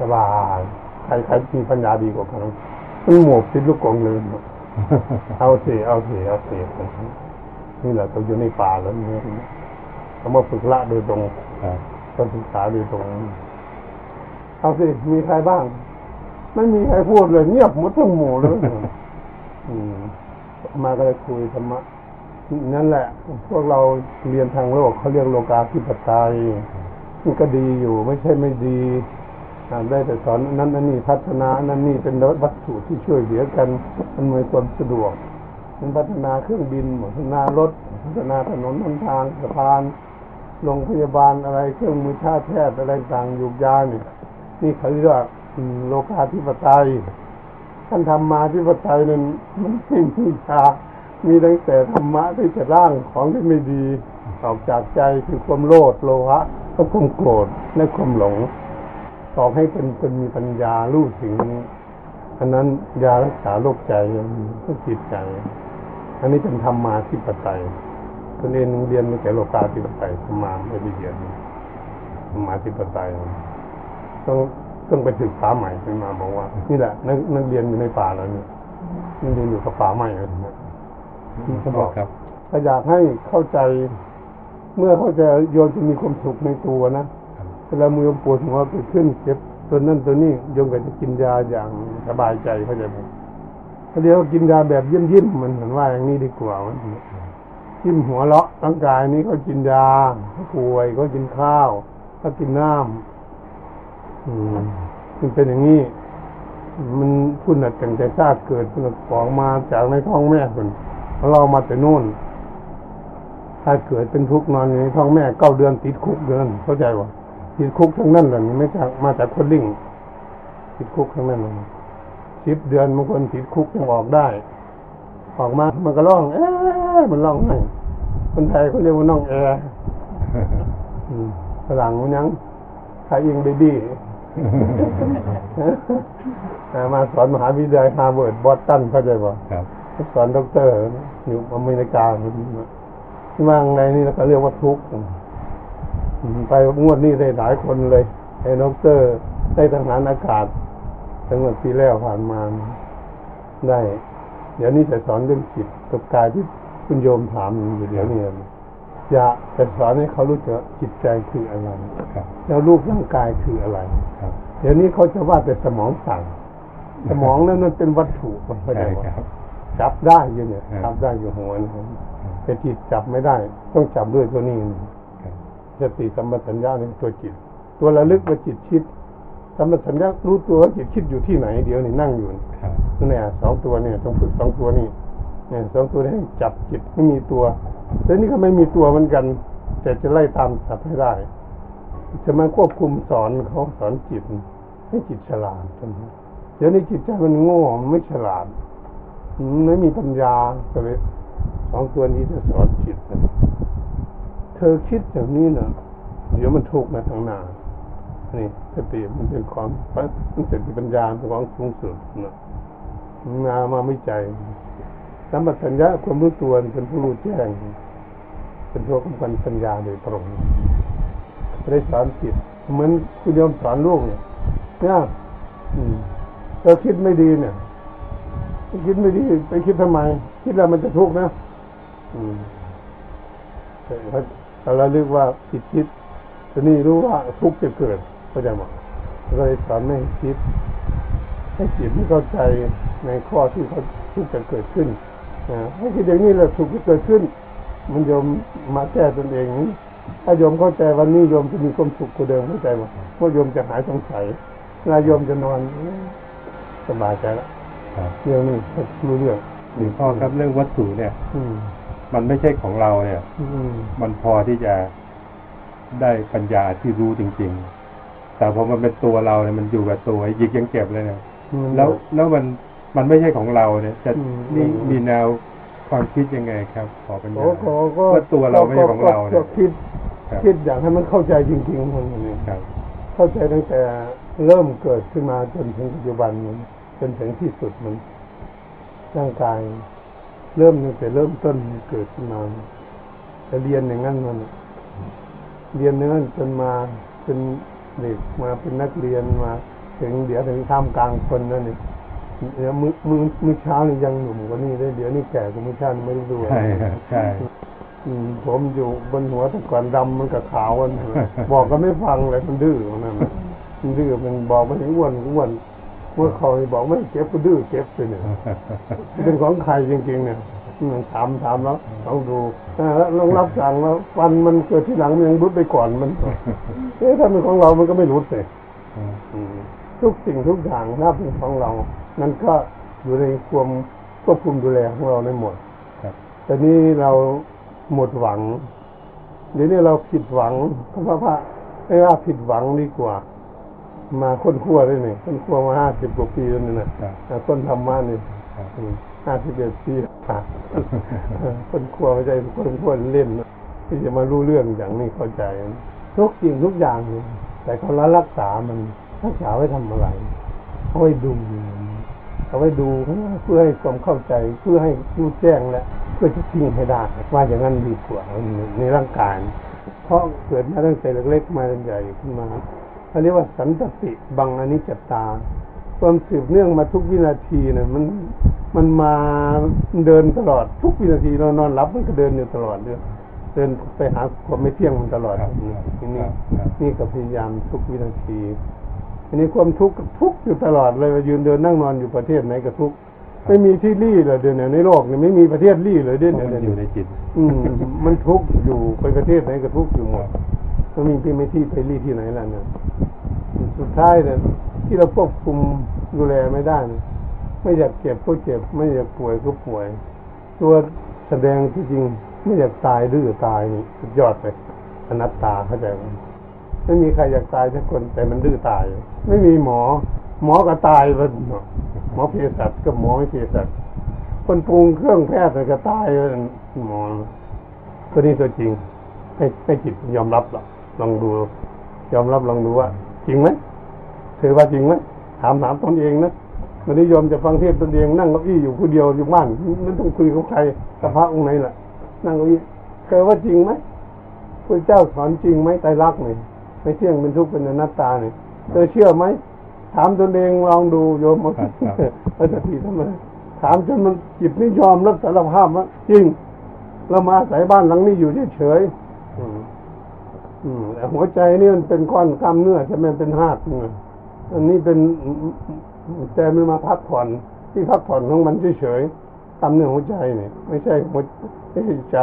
สบายใครใครมีปัญญาดีกว่าเขามันหมวกติดลูกกองเลย เอาสิเอาสิเอาสินี่แหละต้องอยู่ในป่าแล้วเนี่ยเขามาฝึกละโดยตรงครับการศึกษาโดยตรง เอาสิมีใครบ้าง ไม่มีใครพูดเลยเงียบหมดทั้งหมู่เลยอืมมาก็เลยคุยธรรมะนั่นแหละ พวกเราเรียนทางโลกเขาเรียกโลกาธิปไตยมันก็ดีอยู่ ไม่ใช่ไม่ดี ได้แต่สอนนั้นนนี้พัฒนานั้นนี่เป็นวัตถุที่ช่วยเหลือกันมันมีความสะดวกมันพัฒนาเครื่องบินพัฒนารถพัฒนาถนนหนทางสะพานโรงพยาบาลอะไรเครื่องมือชาติแพทย์อะไรต่างยุกยาเนี่ยนี่เขาเรียกว่าโลกาธิปไตยท่านธรรมาธิปไตยนั้นมันไม่มีชามีตั้งแต่ธรรมะที่จะร่างของที่ไม่ดีออกจากใจคือความโลภโลภะและความโกรธและความหลง ออกให้เป็นเป็นมีปัญญารู้ถึงอันนั้นยารักษาโรคใจก็จิตใจ อันนี้เป็นธรรมาธิปไตยตนเองเรียนมาแต่โลกาธิปไตยธรรมาไม่ได้เรียนธรรมาธิปไตยต้องต้องไปศึกษาใหม่ขึ้นมาบอกว่า นี่แหละนักนักเรียนอยู่ในป่าแล้วเนี่ยนักเรียนอยู่กับป่าใหม่เลยนะเขาบอกครับถ้าอยากให้เข้าใจ เมื่อเข้าใจโยมจะมีความสุขในตัวนะ เวลามือปวดหัวไปขึ้นเจ็บตัวนั่นตัวนี้โยมก็จะกินยาอย่างสบายใจเข้าใจไหมเขาเรียกว่ากินยาแบบยิ้มยิ้มมันเหมือนว่าอย่างนี้ดีกว่ามันยิ้มหัวเราะร่างกายนี้เขากินยาเขาป่วยเขากินข้าวเขากินน้ำอืมมันเป็นอย่างนี้ มันพุ่นน่ะตั้งแต่ชาติเกิดพุ่นน่ะของมาจากในท้องแม่คนเรามาแต่นู่นถ้าเกิดเป็นทุกข์นอนอยู่ในท้องแม่เก้าเดือนติดคุกเดือนเข้าใจว่า ติดคุกทั้งนั้นเลยไม่จากมาจากคนลิงติดคุกทั้งนั้นเลยสิบเดือนบางคนติดคุกยังออกได้ ออกมา มันก็ร้อง เอ๊ะมันร้องไห้คนไทยเขาเรียกว่าน้องแอร์อืมฝรั่งมันยังไทยอิงเบบี้อ่ามาสอนมหาวิทยาลัยฮาร์วาร์ดบอสตันเข้าใจป่ะครับสอนด็อกเตอร์อยู่อเมริกาที่ว่างในนี่เขาเรียกว่าทุกข์อืม ไปงวดนี้ได้หลายคนเลยไอ้ด็อกเตอร์ ได้ทหารอากาศตั้งแต่ปีแล้วผ่านมา ได้ เดี๋ยวนี้จะสอนเรื่องจิตกับกายที่คุณโยมถามอยู่เดี๋ยวนี้อยากจะสอนให้เขารู้จักจิตใจคืออะไรครับแล้วรูปร่างกายคืออะไรครับเดี๋ยวนี้เขาจะว่าแต่สมองสั่งสมองนั้นมันเป็นวัตถุมันเข้าใจใช่ว่าครับจับได้อยู่เนี่ยครับจับได้อยู่หัวนะครับแต่จิตจับไม่ได้ ต้องจับด้วยตัวนี้ครับ สติสัมปชัญญะนี่ตัวจิต ตัวระลึกว่าจิตคิดสัมปชัญญะรู้ตัวว่าจิตคิดอยู่ที่ไหนเดี๋ยวนี่นั่งอยู่ครับเนี่ยสองตัวเนี่ยต้องฝึกสองตัวนี่เนี่ยสองตัวนี้ให้จับจิตไม่มีตัวแต่นี่ก็ไม่มีตัวเหมือนกัน แต่จะไล่ตามจับให้ได้จะมาควบคุมสอนเขาสอนจิต ให้จิตฉลาดตรงนี้เดี๋ยวนี้จิตใจมันโง่มันไม่ฉลาดมันไม่มีปัญญาก็เลยสองตัวนี้จะสอนจิตนะ เธอคิดอย่างนี้นะเดี๋ยวมันทุกข์ในะทางหน้านี่สติมันเป็นของมันสติปัญญาเป็นของสูงสุดนะมามาไม่ใจสัมปชัญญะความรู้ตัวเป็นผู้รู้แจ้ง เป็นตัวของปัญปัญญาโดยตรงได้สอนจิตเหมือนคุณโยมสอนลูกเนี่ยเนี่ยอืมเราคิดไม่ดีเนี่ยคิดไม่ดี ไปคิดทำไม คิดแล้วมันจะทุกข์นะ อืม แต่ถ้าเราเรียกว่าผิดคิดทีนี้รู้ว่าทุกข์จะเกิดเข้าใจไหมก็เลยสอนไม่ให้คิด ให้จิตไม่เข้าใจในข้อที่เขาทุกข์จะเกิดขึ้นนะให้คิดอย่างนี้แหละทุกข์จะเกิดขึ้น มันโยมมาแก้ตนเองถ้าโยมเข้าใจวันนี้โยมจะมีความสุขกว่าเดิมเข้าใจไหมเพราะโยมจะหายสงสัยเวลาโยมจะนอนสบายใจแล้วครับเรื่องนี้รู้เรื่องหลวงพ่อครับเรื่องวัตถุเนี่ยอื มมันไม่ใช่ของเราเนี่ยอืมมันพอที่จะได้ปัญญาที่รู้จริง ๆ แต่พอมันเป็นตัวเราเนี่ยมันอยู่กับตัวหยิกยังเก็บเลยเนี่ยแล้วแล้วมันมันไม่ใช่ของเราเนี่ย จะอืมนี่มีแนวความคิดยังไงครับ ขอปัญญาโอ้โหก็ว่าตัวเราไม่ใช่ของเราก็เนี่ยคิดครับคิดอยากให้มันเข้าใจจริงๆคนนี้ครับ เข้าใจตั้งแต่เริ่มเกิดขึ้นมาจนถึงปัจจุบันมันจนถึงที่สุดมันร่างกาย เริ่มตั้งแต่เริ่มต้นเกิดขึ้นมาจะเรียนอย่างนั้นมันเรียนอย่างนั้นจนมาเป็นเด็กมาเป็นนักเรียนมาถึงเดี๋ยวถึงท่ามกลางคนนั่นนี่เดี๋ยวมือมือมือเช้านี่ยังหนุ่มกว่านี้ได้เดี๋ยวนี่แก่กว่ามือเช้านี่ไม่รู้ดูใช่ครับใช่อืมผมอยู่บนหัวแต่ก่อนดำมันกับขาวกันบอกก็ไม่ฟังเลยมันดื้อมันนั่นน่ะมันดื้อมันบอกมันอ้วนอ้วน เมื่อเขาบอกไม่เก็บก็ดื้อเก็บไปเนี่ยเป็นของใครจริงๆเนี่ยอืมถามถามแล้วลองดูอ่าแล้วลองรับสั่งแล้วฟันมันเกิดที่หลังมันยังรุดไปก่อนมันเอ๊ะถ้าเป็นของเรามันก็ไม่รุดเลยอืมทุกสิ่งทุกอย่างถ้าเป็นของเรามันก็อยู่ในความควบคุมดูแลของเราในหมดครับแต่นี้เราหมดหวังเดี๋ยวนี้เราผิดหวังเพราะว่าพระไม่ว่าผิดหวังดีกว่า มาค้นคว้าได้เนี่ยค้นคว้ามาห้าสิบกว่าปีแล้วนี่นะครับอ่าคนธรรมะนี่ครับห้าสิบเอ็ดปีค่ะเออคนคว้าไม่ใช่คนคว้าเล่นนะที่จะมารู้เรื่องอย่างนี้เข้าใจ ทุกสิ่งทุกอย่างเนี่ยแต่เขาละรักษามันรักษาไว้ทำอะไรเอาไว้ดูเอาไว้ดูเพื่อให้ความเข้าใจเพื่อให้รู้แจ้งและเพื่อจะทิ้งให้ได้ว่าอย่างนั้นดีกว่าในร่างกายเพราะเกิดมาตั้งแต่เล็กๆมาจนใหญ่ขึ้นมา เขาเรียกว่าสันตติบังอนิจจตา ความสืบเนื่องมาทุกวินาทีเนี่ยมันมันมาเดินตลอดทุกวินาทีเรานอนหลับมันก็เดินอยู่ตลอดเดินเดินไปหาความไม่เที่ยงมันตลอดครับนี่ครับนี่ครับนี่ก็พยายามทุกวินาทีอันนี้ความทุกข์ก็ทุกข์อยู่ตลอดเลยว่ายืนเดินนั่งนอนอยู่ประเทศไหนก็ทุกข์ไม่มีที่รี่เลยเดี๋ยวนี้ในโลกนี้ไม่มีประเทศรี่เลยเดี๋ยวเพนี้ราะมันอยู่ในจิต อืมมันทุกข์อยู่ไปประเทศไหนก็ทุกข์อยู่หมดมันมีที่ไม่ที่ไปรี่ที่ไหนล่ะเนี่ย สุดท้ายเนี่ยที่เราควบคุมดูแลไม่ได้ ไม่อยากเจ็บก็เจ็บ ไม่อยากป่วยก็ป่วย ตัวแสดงที่จริงไม่อยากตายดื้อตายนี่สุดยอดเลยอนัตตาเข้าใจไหมไม่มีใครอยากตายสักคนแต่มันดื้อตาย ไม่มีหมอ หมอก็ตายไปหมอเภสัชก็หมอไม่เภสัชคนปรุงเครื่องแพทย์ก็ตายเลยหมอตัวนี้ตัวจริงให้ให้จิตยอมรับหรอกลองดู ยอมรับลองดูว่า จริงไหมถือว่าจริงไหมถามถามตนเองนะวันนี้โยมจะฟังเทศน์ตนเองนั่งเก้าอี้อยู่คนเดียวอยู่บ้านไม่ต้องคุยกับใครกับพระองค์ไหนล่ะ นั่งเก้าอี้เคยว่าจริงไหมพระเจ้าสอนจริงไหมไตรลักษณ์เนี่ยไม่เที่ยงเป็นทุกข์เป็นอนัตตาเนี่ยเธอเชื่อไหมถามตนเองลองดูโยมเอาครับครับเอาสติทำไมถามจนมันจิตไม่ยอมรับสารภาพว่าจริง เรามาอาศัยบ้านหลังนี้อยู่เฉยๆอืมอืมแต่ หัวใจนี่มันเป็นก้อนกล้ามเนื้อใช่ไหมเป็นหากอันนี้เป็นแต่มันมาพักผ่อนที่พักผ่อนของมันเฉยๆกล้ามเนื้อหัวใจเนี่ยไม่ใช่หัวไม่ใช่ใจ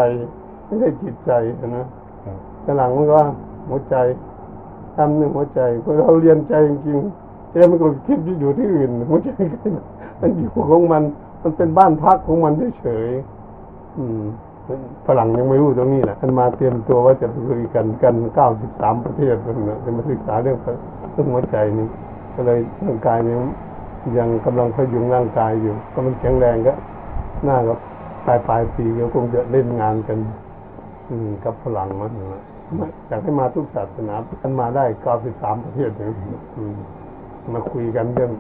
ไม่ใช่จิตใจนะครับแต่หลังมันก็ว่าหัวใจกล้ามเนื้อหัวใจพอเราเรียนใจจริงๆใจมันก็คิดอยู่ที่อื่นหัวใจมันอยู่ของมัน มันเป็นบ้านพักของมันเฉยๆอืม ฝรั่งยังไม่รู้ตรงนี้แหละท่านมาเตรียมตัวว่าจะคุยกันกันเก้าสิบสามประเทศนั่นนะจะมาศึกษาเรื่องเรื่องหัวใจนี่ก็เลยร่างกายนี้ยังกำลังพยุงร่างกายอยู่ ก็มันแข็งแรงก็น่าก็ปลายปลายปีก็คงจะเล่นงานกัน อืมกับฝรั่งมันนะอยากให้มาทุกศาสนาท่านมาได้เก้าสิบสามประเทศเลยอืมมาคุยกันเรื่อง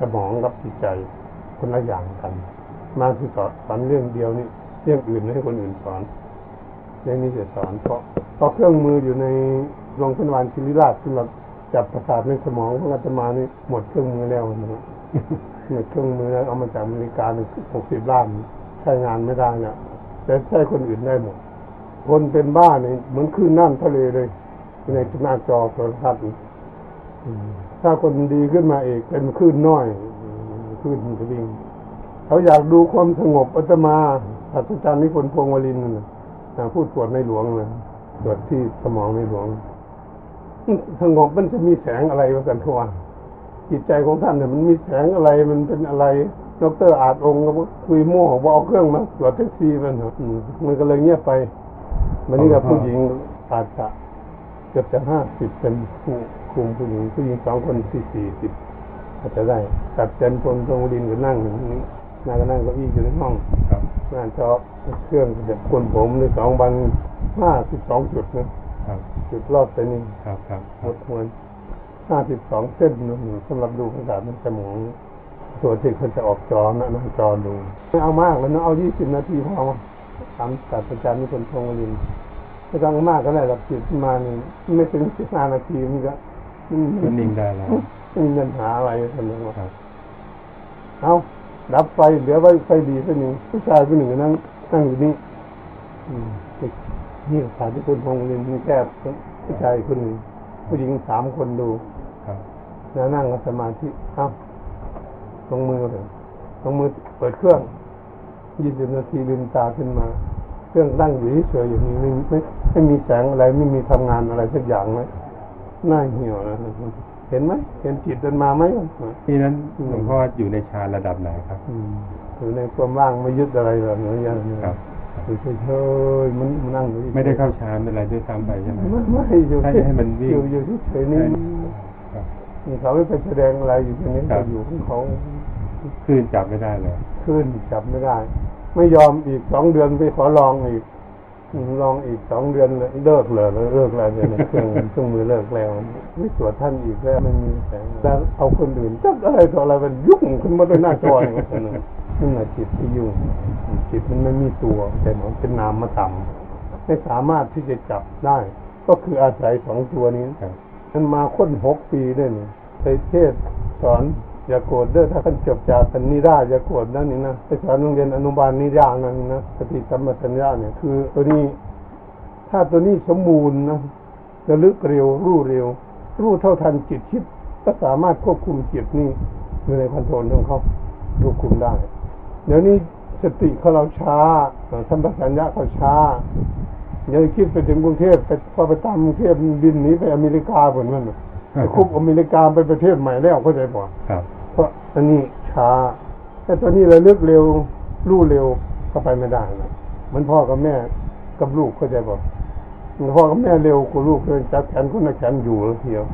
สมองกับจิตใจคนละอย่างกัน มาคือสอนเรื่องเดียวนี่ เรื่องอื่นให้คนอื่นสอนเรื่องนี้จะสอนเพราะเพราะเครื่องมืออยู่ในโรงพยาบาลศิริราชสำหรับจับประสาทในสมองของอาตมานี่หมดเครื่องมือแล้วนะหมดเครื่องมือแล้วเอามาจากอเมริกาหนึ่งหกสิบล้านใช้งานไม่ได้เนี่ยแต่ใช้คนอื่นได้หมด คนเป็นบ้าเนี่ยเหมือนคลื่นน้ำทะเลเลยในหน้าจอโทรทัศน์ถ้าคนดีขึ้นมาเอกเป็นคลื่นน้อยคลื่นสวิงเขาอยากดูความสงบอาตมา ศาสตราจารย์นิพนธ์พวงวลินทร์น่ะพูดตรวจในหลวงนะตรวจที่สมองในหลวงสงบมันจะมีแสงอะไรกันทั่วจิตใจของท่านเนี่ยมันมีแสงอะไรมันเป็นอะไรดรอาจองค์ก็คุยมั่วบอกเอาเครื่องมาตรวจแท็กซี่มันเหรออืมมันก็เลยเงียบไปมันนี่กับผู้หญิงอาจจะเกือบจะห้าสิบเป็นผู้คุมผู้หญิงผู้หญิงสองคนที่สี่สิบอาจจะได้ตัดเจนพลตรงดินก็นั่งอยู่นี่ นั่งก็นั่งเก็อี้อยู่ในห้องครับงานเฉพาะเครื่องเด็บคนผมในสองวันห้าสิบสองจุดนะครับจุดรอบไปนี่ครับครับคหรับมดมวลห้าสิบสองเส้นนะหนูสำหรับดูขนาดมันสมองส่วนที่เขาจะออกจอนะหน้าจอดูไม่เอามากแล้วนะเอายี่สิบนาทีพอถามศาสตราจารย์นิพนธ์พงศ์วรินทร์ไม่ต้องมากก็ได้หรอกจิตขึ้นมานี่ไม่ถึงสิบห้านาทีมันก็อืมมันนิ่งได้แล้วไม่มีปัญหาอะไรทำไมวะครับเอา ดับไฟเหลือไว้ไฟดีสักหนึ่งผู้ชายคนหนึ่งก็นั่งนั่งอยู่นี่อืมนี่สาธิคุณพงศ์เรียนมีแค่ผู้ชายคนหนึ่งผู้หญิงสามคนดูครับแล้วนั่งกับสมาธิเอ้าลงมือเลยลงมือเปิดเครื่องยี่สิบนาทีลืมตาขึ้นมา เครื่องตั้งอยู่เฉยๆอย่างนี้ไม่ไม่ไม่มีแสงอะไรไม่มีทำงานอะไรสักอย่างเลยหน้าเหี่ยวนะ เห็นไหมเห็นจิตเดินมาไหมที่นั้นอืมหลวงพ่ออยู่ในฌานระดับไหนครับอืมอยู่ในความว่างไม่ยึดอะไรแบบนี้อย่างนี้ครับอยู่เฉยๆมันมันนั่งอยู่ไม่ได้เข้าฌานเป็นอะไรด้วยซ้ำไปใช่ไหมไม่ไม่อยู่ให้ให้มันวิ่งอยู่อยู่เฉยๆนี่ครับนี่เขาไม่ไปแสดงอะไรอยู่ตรงนี้ครัเขาบอยู่ของเขาคลื่นจับไม่ได้เลยขึ้นจับไม่ได้ ไม่ยอมอีกสองเดือนไปขอลองอีกอืม ลองอีกสองเดือนเลยเลิกเลยเลิกแล้วเนี่ยเครื่องเครื่องมือเลิกแล้วไม่ตรวจท่านอีกแล้วไม่มีแสงแล้วเอาคนอื่นจับอะไรต่ออะไรมันยุ่งขึ้นมาด้วยหน้าจออย่างนั้นนะนี่แหละจิตที่ยุ่งจิตมันไม่มีตัว แต่มันเป็นนามมาต่ำไม่สามารถที่จะจับได้ ก็คืออาศัยสองตัวนี้ครับมันมาค้นหกปีด้วยนี่ไปเทศสอน อย่าโกรธเด้อถ้าท่านจบจากสันนิราอย่าโกรธนั่นนี่นะไปสอนโรงเรียนอนุบาลนิรานั่นนะสติสัมปชัญญะเนี่ยคือตัวนี้ ถ้าตัวนี้สมบูรณ์นะระลึกเร็วรู้เร็ว รู้เท่าทันจิตคิดก็สามารถควบคุมจิตนี่อยู่ในคอนโทรลของเขาควบคุมได้ เดี๋ยวนี้สติเขาเราช้าสัมปชัญญะเขาช้าอย่าคิดไปถึงกรุงเทพไปพอไปตามกรุงเทพบินหนีไปอเมริกาเหมือนมัน คุบอเมริกาไปประเทศใหม่แล้วเข้าใจป่ะครับเพราะอันนี้ช้า แต่ตอนนี้เราเลือกเร็วรู้เร็วก็ไปไม่ได้นะเหมันพ่อกับแม่กับลูกเข้าใจป่ะพ่อกับแม่เร็วกว่าลูกเลยจับแขนคนละแขนอยู่แล้วเทียว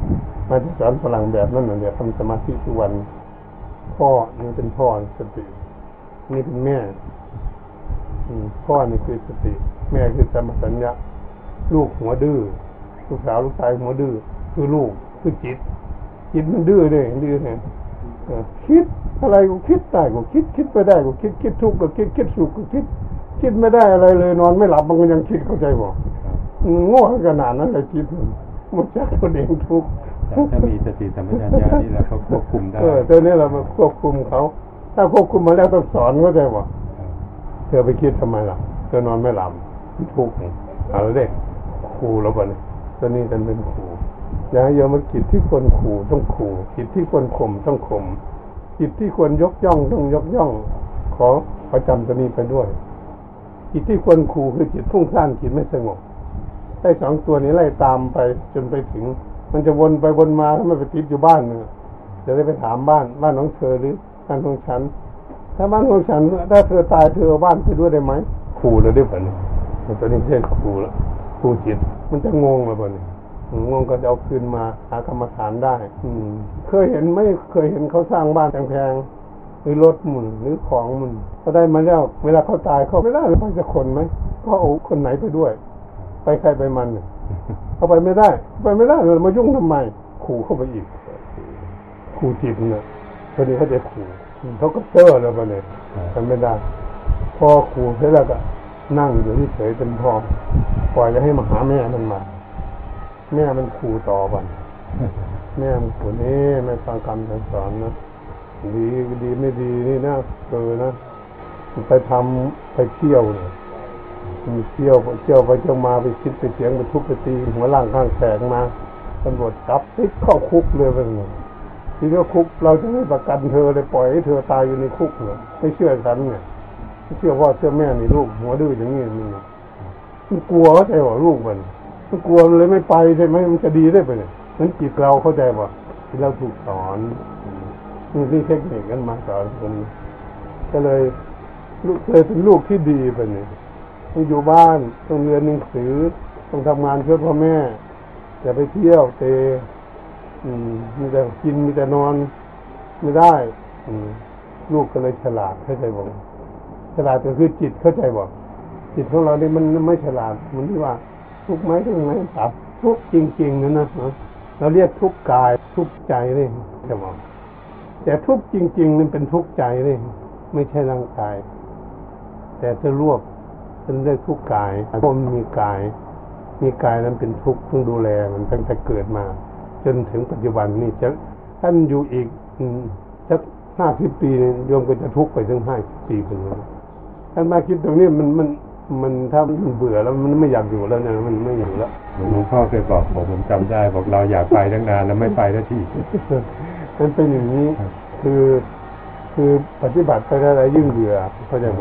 มาจะสอนฝรั่งแบบนั้นน่ะเดี๋ยวทำสมาธิทุกวัน พ่อนี่เป็นพ่อสตินี่เป็นแม่อืมพ่อนี่คือสติ แม่คือสัมปชัญญะลูกหัวดื้อลูกสาวลูกชายหัวดื้อคือลูก คือจิต จิตมันดื้อเลยดื้อเนี่ยเออคิดอะไรกูคิดได้กูคิดคิดไปได้กูคิดคิดทุกข์ก็คิดคิดสุขก็คิด คิดไม่ได้อะไรเลย นอนไม่หลับมันก็ยังคิดเข้าใจบ่ครับมันโง่ขนาดนั้นเลยคิดหมดจากตัวเองทุกข์แต่ถ้ามีสติสัมปชัญญะนี่เราก็ควบคุมได้เออตัวนี้เรามาควบคุมเขา ถ้าควบคุมมาแล้วต้องสอนเข้าใจบ่ครับเธอไปคิดทำไมล่ะเธอนอนไม่หลับทุกข์นี่เอาแล้วเด็กครูแล้วบ่เนี่ยตัวนี้กันเป็นครู อย่าให้โยมมาจิตที่ควรขู่ต้องขู่จิตที่ควรข่มต้องข่มจิตที่ควรยกย่องต้องยกย่อง ขอประจำตัวนี้ไปด้วยจิตที่ควรขู่คือจิตฟุ้งซ่านจิตไม่สงบไอ้สองตัวนี้ไล่ตามไปจนไปถึง มันจะวนไปวนมาถ้ามันไปติดอยู่บ้านเนี่ยจะได้ไปถามบ้านบ้านของเธอหรือบ้านของฉัน ถ้าบ้านของฉันถ้าเธอตายเธอเอาบ้านไปด้วยได้ไหมขู่เลยได้ป่ะเนี่ยมันตัวนี้ไม่ใช่ขู่แล้วขู่จิต มันจะงงเลยป่ะเนี่ย งงก็จะเอาคืนมาหากรรมฐานได้ อืม เคยเห็นไม่เคยเห็นเขาสร้างบ้านแพงๆหรือรถมุนหรือของมุนเขาได้มาแล้ว เวลาเขาตายเขาไม่ได้หรือไปจะคนไหมก็เอาคนไหนไปด้วย ไปใครไปมันเนี่ยเอาไปไม่ได้ ไปไม่ได้เลยมายุ่งทำไมขู่เข้าไปอีกขู่จิตเนี่ยคนนี้เขาจะขู่เขาก็เตอร์แล้วไปเนี่ยทำไม่ได้ พอขู่เสร็จแล้วก็นั่งอยู่ที่เฉยเป็นพอปล่อยจะให้มาหาแม่มันมา แม่มันขู่ต่อวันแม่มันขู่นี่ไม่ฟังคำสั่งสอนนะดีดีไม่ดีนี่นะเออนะไปทำไปเที่ยวเนี่ยมีเที่ยวเที่ยวไปเที่ยวมาไปคิดไปเสียงไปทุบไปตีหัวล่างข้างแตกมาตำรวจจับติดเข้าคุกเลยไปเลยทีนี้คุกเราจะไม่ประกันเธอเลยปล่อยให้เธอตายอยู่ในคุกเหรอไม่เชื่อฉันเนี่ยไม่เชื่อพ่อเชื่อแม่มีลูกหัวดื้ออย่างนี้มันกลัวเขาใจว่าลูกมัน มันกลัวมันเลยไม่ไปใช่ไหมมันจะดีได้ไปเนี่ยนั้นจิตเราเข้าใจป่ะที่เราถูกสอนนี่นี่เทคนิคกันมาสอนคนก็เลยลูกเลยเป็นลูกที่ดีไปเนี่ยต้องอยู่บ้านต้องเรียนหนังสือต้องทำงานช่วยพ่อแม่อย่ไปเที่ยวเตะมีแต่กินมีแต่นอนไม่ได้ อืลูกก็เลยฉลาดเข้าใจบอกฉลาดก็คือจิตเข้าใจบอกจิตของเราเนี่ยมันไม่ฉลาดมันที่ว่า ทุกข์ไหมทุกข์ไหมครับ ทุกข์จริง ๆนั่นนะเราเรียกทุกข์กายทุกข์ใจนี่จะบอกแต่ทุกข์จริงๆนั่นเป็นทุกข์ใจนี่ไม่ใช่ร่างกาย แต่จะรวบเป็นเรื่องทุกข์กายเพราะมันมีกาย มีกายนั้นเป็นทุกข์ต้องดูแลมันตั้งแต่เกิดมา จนถึงปัจจุบันนี่จะท่านอยู่อีกอืมสักห้าสิบปีเนี่ยโยมก็จะทุกข์ไปถึงห้าสิบปีเป็นเลยท่านมาคิดตรงนี้มันมัน มันถ้ามันเบื่อแล้วมันไม่อยากอยู่แล้วเนี่ยมันไม่อยู่แล้วหลวงพ่อเคยบอกผมผมจำได้บอกเราอยากไปตั้งนานแล้วไม่ไปสักทีมันเป็นอย่างนี้ครับคือคือปฏิบัติไปอะไรยิ่งเบื่อเข้าใจไหม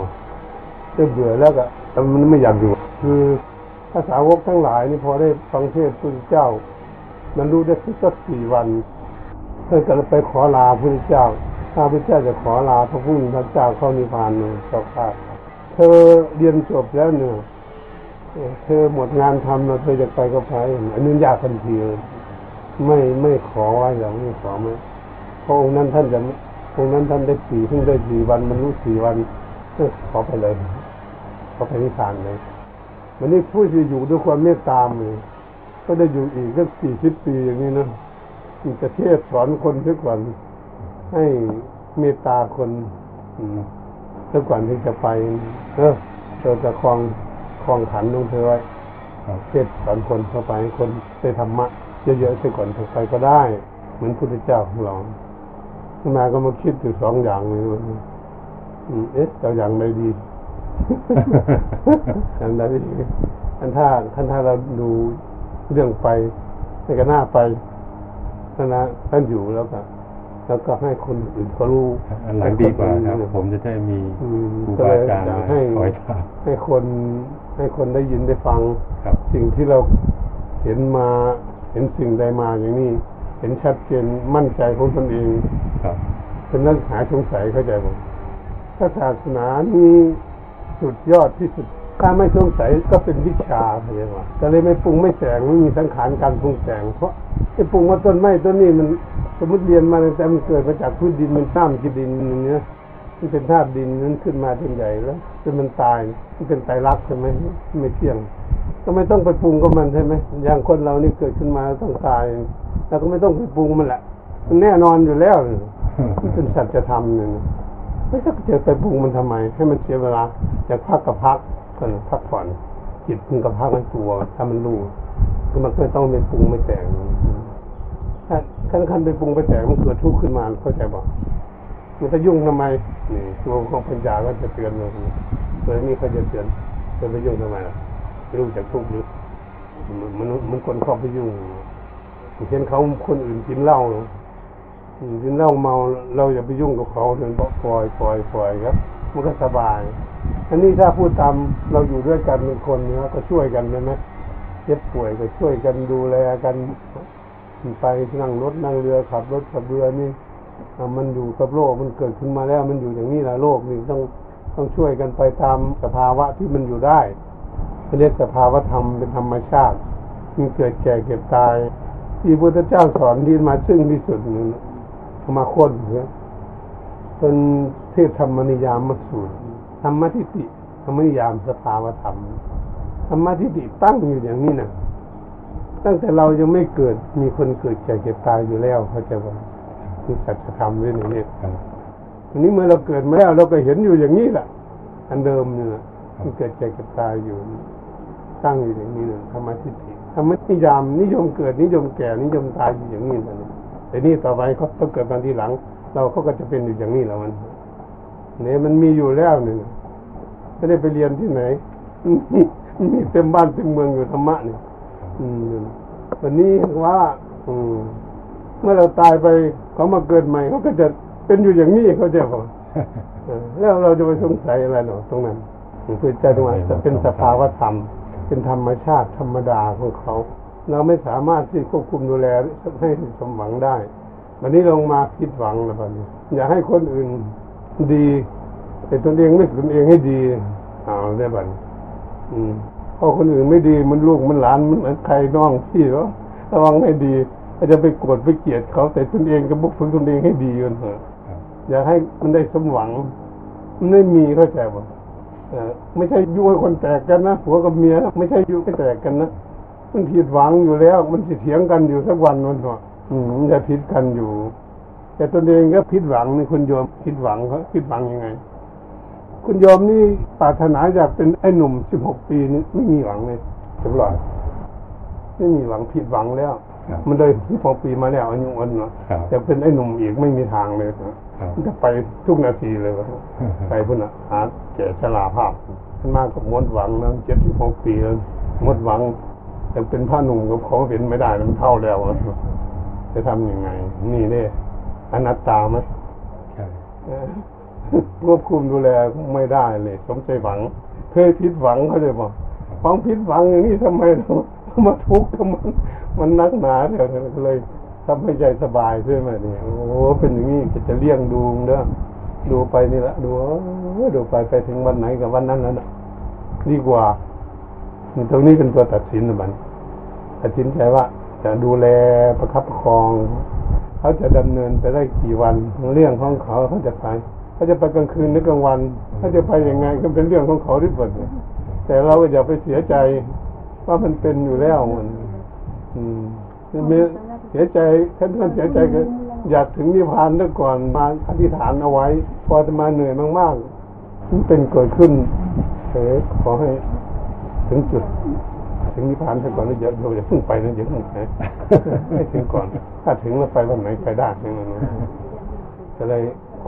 จะเบื่อแล้วก็แต่มันไม่อยากอยู่ คือภาษาวกทั้งหลายนี่พอได้ฟังเทศน์พระพุทธเจ้า มันรู้ได้สักสี่วันเพื่อจะไปขอลาพระพุทธเจ้าถ้าพระพุทธเจ้าจะขอลาพระพุทธเจ้าเข้านิพพานเนี่ยเจ้าค่ะ เธอเรียนจบแล้วเนี่ยเธอหมดงานทำแล้วเธอจะไปก็ไปอันนี้ยากทันทีเลยไม่ไม่ขอไว้อย่างนี้ขอไหมเพราะองค์นั้นท่านจะองค์นั้นท่านได้สี่เพิ่งได้สี่วันมันรู้สี่วันเออขอไปเลยขอไปนิพพานเลยมันนี่ผู้ที่อยู่ด้วยความเมตตามเลยก็ได้อยู่อีกสักสี่สิบปีอย่างนี้นะมีประเทศสอนคนเสียก่อนให้เมตตาคน อืม เสียก่อนที่จะไป เออเธอจะคลองคลองขันของเธอไว้เทศสอนคนเข้าไปคนได้ธรรมะเยอะๆไปก่อนถึงไปก็ได้ เหมือนพุทธเจ้าของเราขึ้นมาก็มาคิดอยู่สองอย่างเลยวันนี้อืมเอ๊ะเอาอย่างใดดีอย่างใดดีอันถ้าท่านถ้าเราดูเรื่องไปในก็น่าไปนะท่านอยู่แล้วก็ แล้วก็ให้คนอื่นเขารู้อันหลังดีกว่าครับ ผมจะได้มีอืมครูก็บาเลยอาจารย์อยากให้คอยถามให้คนให้คนได้ยินได้ฟังครับสิ่งที่เราเห็นมาเห็นสิ่งใดมาอย่างนี้ เห็นชัดเจนมั่นใจของตนเองครับเป็นนักหายสงสัยเข้าใจผมถ้าศาสนานี้สุดยอดที่สุดถ้าไม่สงสัยก็เป็นวิชาเข้าใจว่าก็เลยไม่ปรุงไม่แต่งไม่มีสังขารการปรุงแต่งเพราะไอ้ปรุงว่าต้นไม้ต้นนี้มัน สมมติเรียนมาตั้งแต่มันเกิดมาจากพื้นดินมันน้ำกินดินอย่างเงี้ยมันเป็นธาตุดินนั้นขึ้นมาเป็นใหญ่แล้วจนมันตายมันเป็นไตรลักษณ์ใช่ไหมไม่เที่ยง ก็ไม่ต้องไปปรุงกับมันใช่ไหมอย่างคนเรานี่เกิดขึ้นมาต้องตายแล้วก็ไม่ต้องไปปรุงมันแหละมันแน่นอนอยู่แล้วมันเป็นสัจธรรมเนี่ยไม่ต้องจะไปปรุงมันทำไม ให้มันเสียเวลาอยากพักกับพักก่อนพักผ่อนจิตพึงกับพักมันตัวถ้ามันรู้คือมันไม่ต้องไปปรุงไม่แต่ง ถ้าขั้นขั้นไปปรุงไปแต่งมันเกิดทุกข์ขึ้นมาเข้าใจบอกมันจะยุ่งทำไมนี่ตัวของปัญญาก็จะเตือนเราเตือนนี่เขาจะเตือนจะไปยุ่งทำไมล่ะรู้จักทุกข์หรือมันมันคนเข้าไปยุ่งเช่นเขาคนอื่นกินเหล้ากินเหล้าเมาเราอย่าไปยุ่งกับเขาเดินบอกปล่อยปล่อยปล่อยครับ มันก็สบายอันนี้ถ้าพูดตามเราอยู่ด้วยกันเป็นคนเนี้ยก็ช่วยกันใช่ไหมเจ็บป่วยก็ช่วยกันดูแลกัน ไปนั่งรถนั่งเรือขับรถขับเรือนี่มันอยู่กับโลกมันเกิดขึ้นมาแล้ว มันอยู่อย่างนี้แหละโลกนี่ต้องต้องช่วยกันไปตามสภาวะที่มันอยู่ได้เรียกสภาวะธรรมเป็นธรรมชาติมีเกิดแก่เก็บตาย ที่พระพุทธเจ้าสอนที่มาซึ่งที่สุดนึงเอามาค้นเนี่ยเป็นเทศธรรมนิยามมาสูตรธรรมทิฏฐิธรรมนิยามสภาวะธรรมธรรมทิฏฐิตั้งอยู่อย่างนี้นะ ตั้งแต่เรายังไม่เกิดมีคนเกิดแก่เก็บตายอยู่แล้วเขาใจะว่าคือสัจธรรมด้วยอย่างนี้ครับทีนี้เมื่อเราเกิดมาแล้วเราก็เห็นอยู่อย่างนี้แหละอันเดิมเนี่ยนะที่เกิดแก่เก็บตายอยู่ตั้งอยู่อย่างนี้นะธรรมทิฏฐิธรรมนิยามนิยมเกิดนิยมแก่นิยมตายอยู่อย่างนี้นะแต่นี่ต่อไปเขาเขาเกิดมาทีหลัง เราเขาก็จะเป็นอยู่อย่างนี้แล้วมันเนี่ยมันมีอยู่แล้วเนี่ยไม่ได้ไปเรียนที่ไหนมีเต็มบ้านเต็มเมืองอยู่ธรรมะเนี่ยอืม วันนี้ว่า อืม เมื่อเราตายไปเขามาเกิดใหม่เขาก็จะเป็นอยู่อย่างนี้เขาจะบอกเออแล้วเราจะไปสงสัยอะไรหรอตรงนั้นพระเจ้าตรงนั้นจะเป็นสภาวะธรรม เป็นธรรมชาติธรรมดาของเขา เราไม่สามารถที่ควบคุมดูแลให้สมหวังได้ วันนี้ลงมาผิดหวังแล้วบัดนี้ อยากให้คนอื่นดีแต่ตนเองไม่ตนเองให้ดีเอาได้บัดนี้อืม พอคนอื่นไม่ดีมันลูกมันหลานมันเหมือนใครน้องพี่เหรอระวังให้ดีก็จจะไปโกรธไปเกลียดเขาแต่ตนเองก็บุกฝึกตนเองให้ดีกันเถอะอยากให้มันได้สมหวัง มันไม่มีเข้าใจป่ะไม่ใช่ยุ่ให้คนแตกกันนะผัวกับเมียไม่ใช่ยุ่ให้แตกกันนะมันผิดหวังอยู่แล้ว มันสิเถียงกันอยู่สักวันมันว่าอืมมันจะผิดกันอยู่ แต่ตนเองก็ผิดหวังนี่คุณโยมผิดหวังเขาผิดหวังยังไง คุณโยมนี่ปรารถนาอยากเป็นไอ้หนุ่มสิบหกปีนี่ไม่มีหวังเลยตลอดไม่มีหวังผิดหวังแล้ว ครับมันเลยสิบหกปีมาแล้วอายุวันเนาะครับจะเป็นไอ้หนุ่มอีกไม่มีทางเลยนะครับมันจะไปทุกนาทีเลยวะไปพุ่นอะหาแก่ชราภาพขึ้นมากับมดหวังนะเจ็ดสิบหกปีแล้วมดหวังจะเป็นผ้าหนุ่มกับเขาเป็นไม่ได้มันเท่าแล้วอะจะทำยังไง นี่เนี่ยอนัตตาไหม ใช่ เออ ควบคุมดูแลไม่ได้เลย สมใจหวัง เคยผิดหวังเขาเลยบอกความผิดหวังอย่างนี้ทำไมเรามาทุกข์กับมันมันนักหนาเดี๋ยวเลยทำให้ใจสบายใช่ไหมเนี่ยโอ้เป็นอย่างนี้จะเลี่ยงดูเด้อดูไปนี่ละดูดูไปไปถึงวันไหนกับวันนั้นนั่นดีกว่าตรงนี้เป็นตัวตัดสินนะบันตัดสินใจว่า จะดูแลประคับประคอง เขาจะดำเนินไปได้กี่วันเรื่องของเขาเขาจะไป เขาจะไปกลางคืนหรือกลางวันเขาจะไปยังไงก็เป็นเรื่องของเขาที่เปิดแต่เราก็อย่าไปเสียใจ ว่ามันเป็นอยู่แล้วมัน อืมมีเสียใจท่านท่านเสียใจก็อยากถึงนิพพานซะก่อนมาอธิษฐานเอาไว้ พอจะมาเหนื่อยมากๆมันเป็นเกิดขึ้นเออขอให้ถึงจุด ถึงนิพพานซะก่อนแล้วอย่าอย่าเพิ่งไปนะอย่าเพิ่งไปให้ถึงก่อน ถ้าถึงแล้วไปวันไหนไปได้ใช่ไหมนจะเลย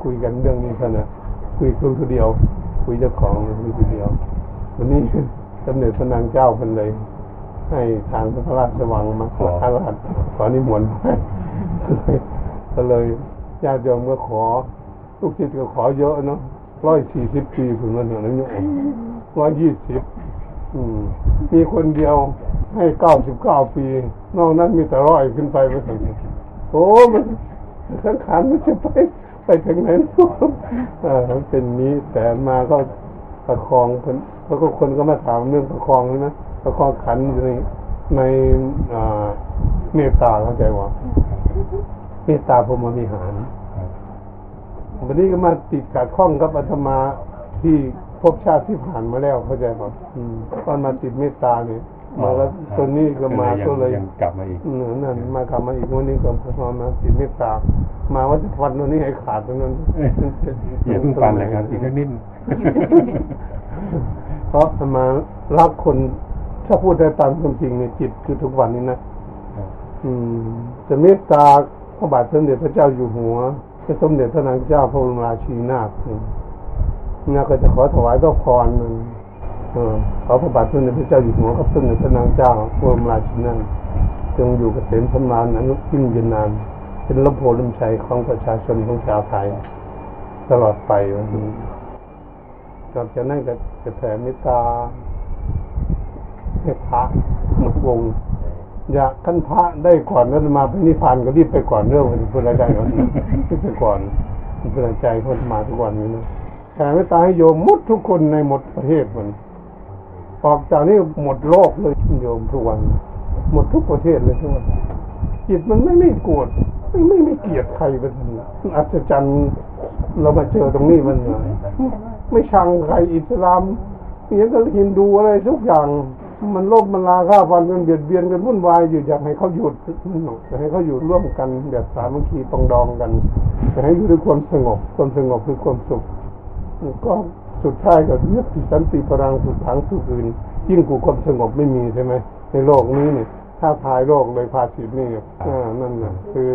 คุยกันเรื่องนี้กันนะคุยคุยคนเดียว คุยเจ้าของคุยคนเดียววันนี้สมเด็จพระนางเจ้าเพันเลย ให้ทางพระราชวังมาขอพระราชขอนิมนต์ให้ก็เลยก็เลยญาติโยมก็ขอลูกศิษย์ก็ขอเยอะเนาะร้อยสี่สิบปีถึงวันหนึ่งนั้นโยมร้อยยี่สิบมมีคนเดียวให้เก้าสิบเก้าปี นอกนั้นมีแต่ร้อยขึ้นไปไปถึงโอ้มันสังขารมันจะไป ไปถึงไหนเนเออเป็นนี้แต่มาก็ประคองเพิ่นแล้วก็คนก็มาถามเรื่องประคองใช่ไหมประคองขันอยู่ในในเมตตาเข้าใจว่าเมตตาพรหมวิหารวันนี้ก็มาติดขัดข้องกับอาตมาที่ภพชาติที่ผ่านมาแล้วเข้าใจป่ะตอนมาติดเมตตาเนี่ย มาแล้วตัวนี้ก็มาก็เลยยังกลับมาอีกอืมนั่นมากลับมาอีกวันนี้ก็มามาติดเมตตามาว่าจะฟันตัวนี้ให้ขาดตรงนั้นอย่าเพิ่งฟันเลยครับอีกสักนิดเพราะอามารักคนถ้าพูดได้ตามความจริงในยจิตคือทุกวันนี้นะครับอืมจะเมตตาพระบาทสมเด็จพระเจ้าอยู่หัวพระสมเด็จพระนางเจ้าพระบรมราชินีนาถเนี่ยเนี่ยก็จะขอถวายพระพรมันเออ ขอพระบาทสมเด็จพระเจ้าอยู่หัวกับสมเด็จพระนางเจ้าพระบรมราชินีนาจงอยู่กเกษมสำราญอนุยิ่งยืนนาน เป็นลมโพลมชัยของประชาชนของชาวไทย ตลอดไปวันนี้นอกจากนั้นก็จะแผ่เมตตาให้พระหมดวงอยากท่านพระได้ก่อนแล้วมาไปนิพพานก็รีบไปก่อนเรื่องมันเป็นอะไรก่อนรีบไปก่อนเป็นใจคนมาทุกวันนี้นะแผ่เมตตาให้โยมหมดทุกคนในหมดประเทศมัน ออกจากนี้หมดโลกเลยโยมทุกวัน หมดทุกประเทศเลยทุกวันจิตมันไม่ไม่โกรธไม่ไม่ไม่เกลียดใครเป็นอัศจรรย์เรามาเจอตรงนี้มันไม่ชังใครอิสลามเนี่ยก็ฮินดูอะไรทุกอย่าง มันโลภมันราฆ่าฟันกันเบียดเบียนกันวุ่นวายอยู่อยากให้เขาหยุดอยากให้เขาอยู่ร่วมกันแบบสามัคคีปองดองกันอยากให้อยู่ด้วยความสงบความสงบคือความสุขก็ สุดท้ายก็ยึดติสันติพลังสุดทางสุขอื่นยิ่งกูความสงบไม่มีใช่ไหมในโลกนี้เนี่ยถ้าทายโลกเลยภาสิตนี่อ่านั่นน่ะคือ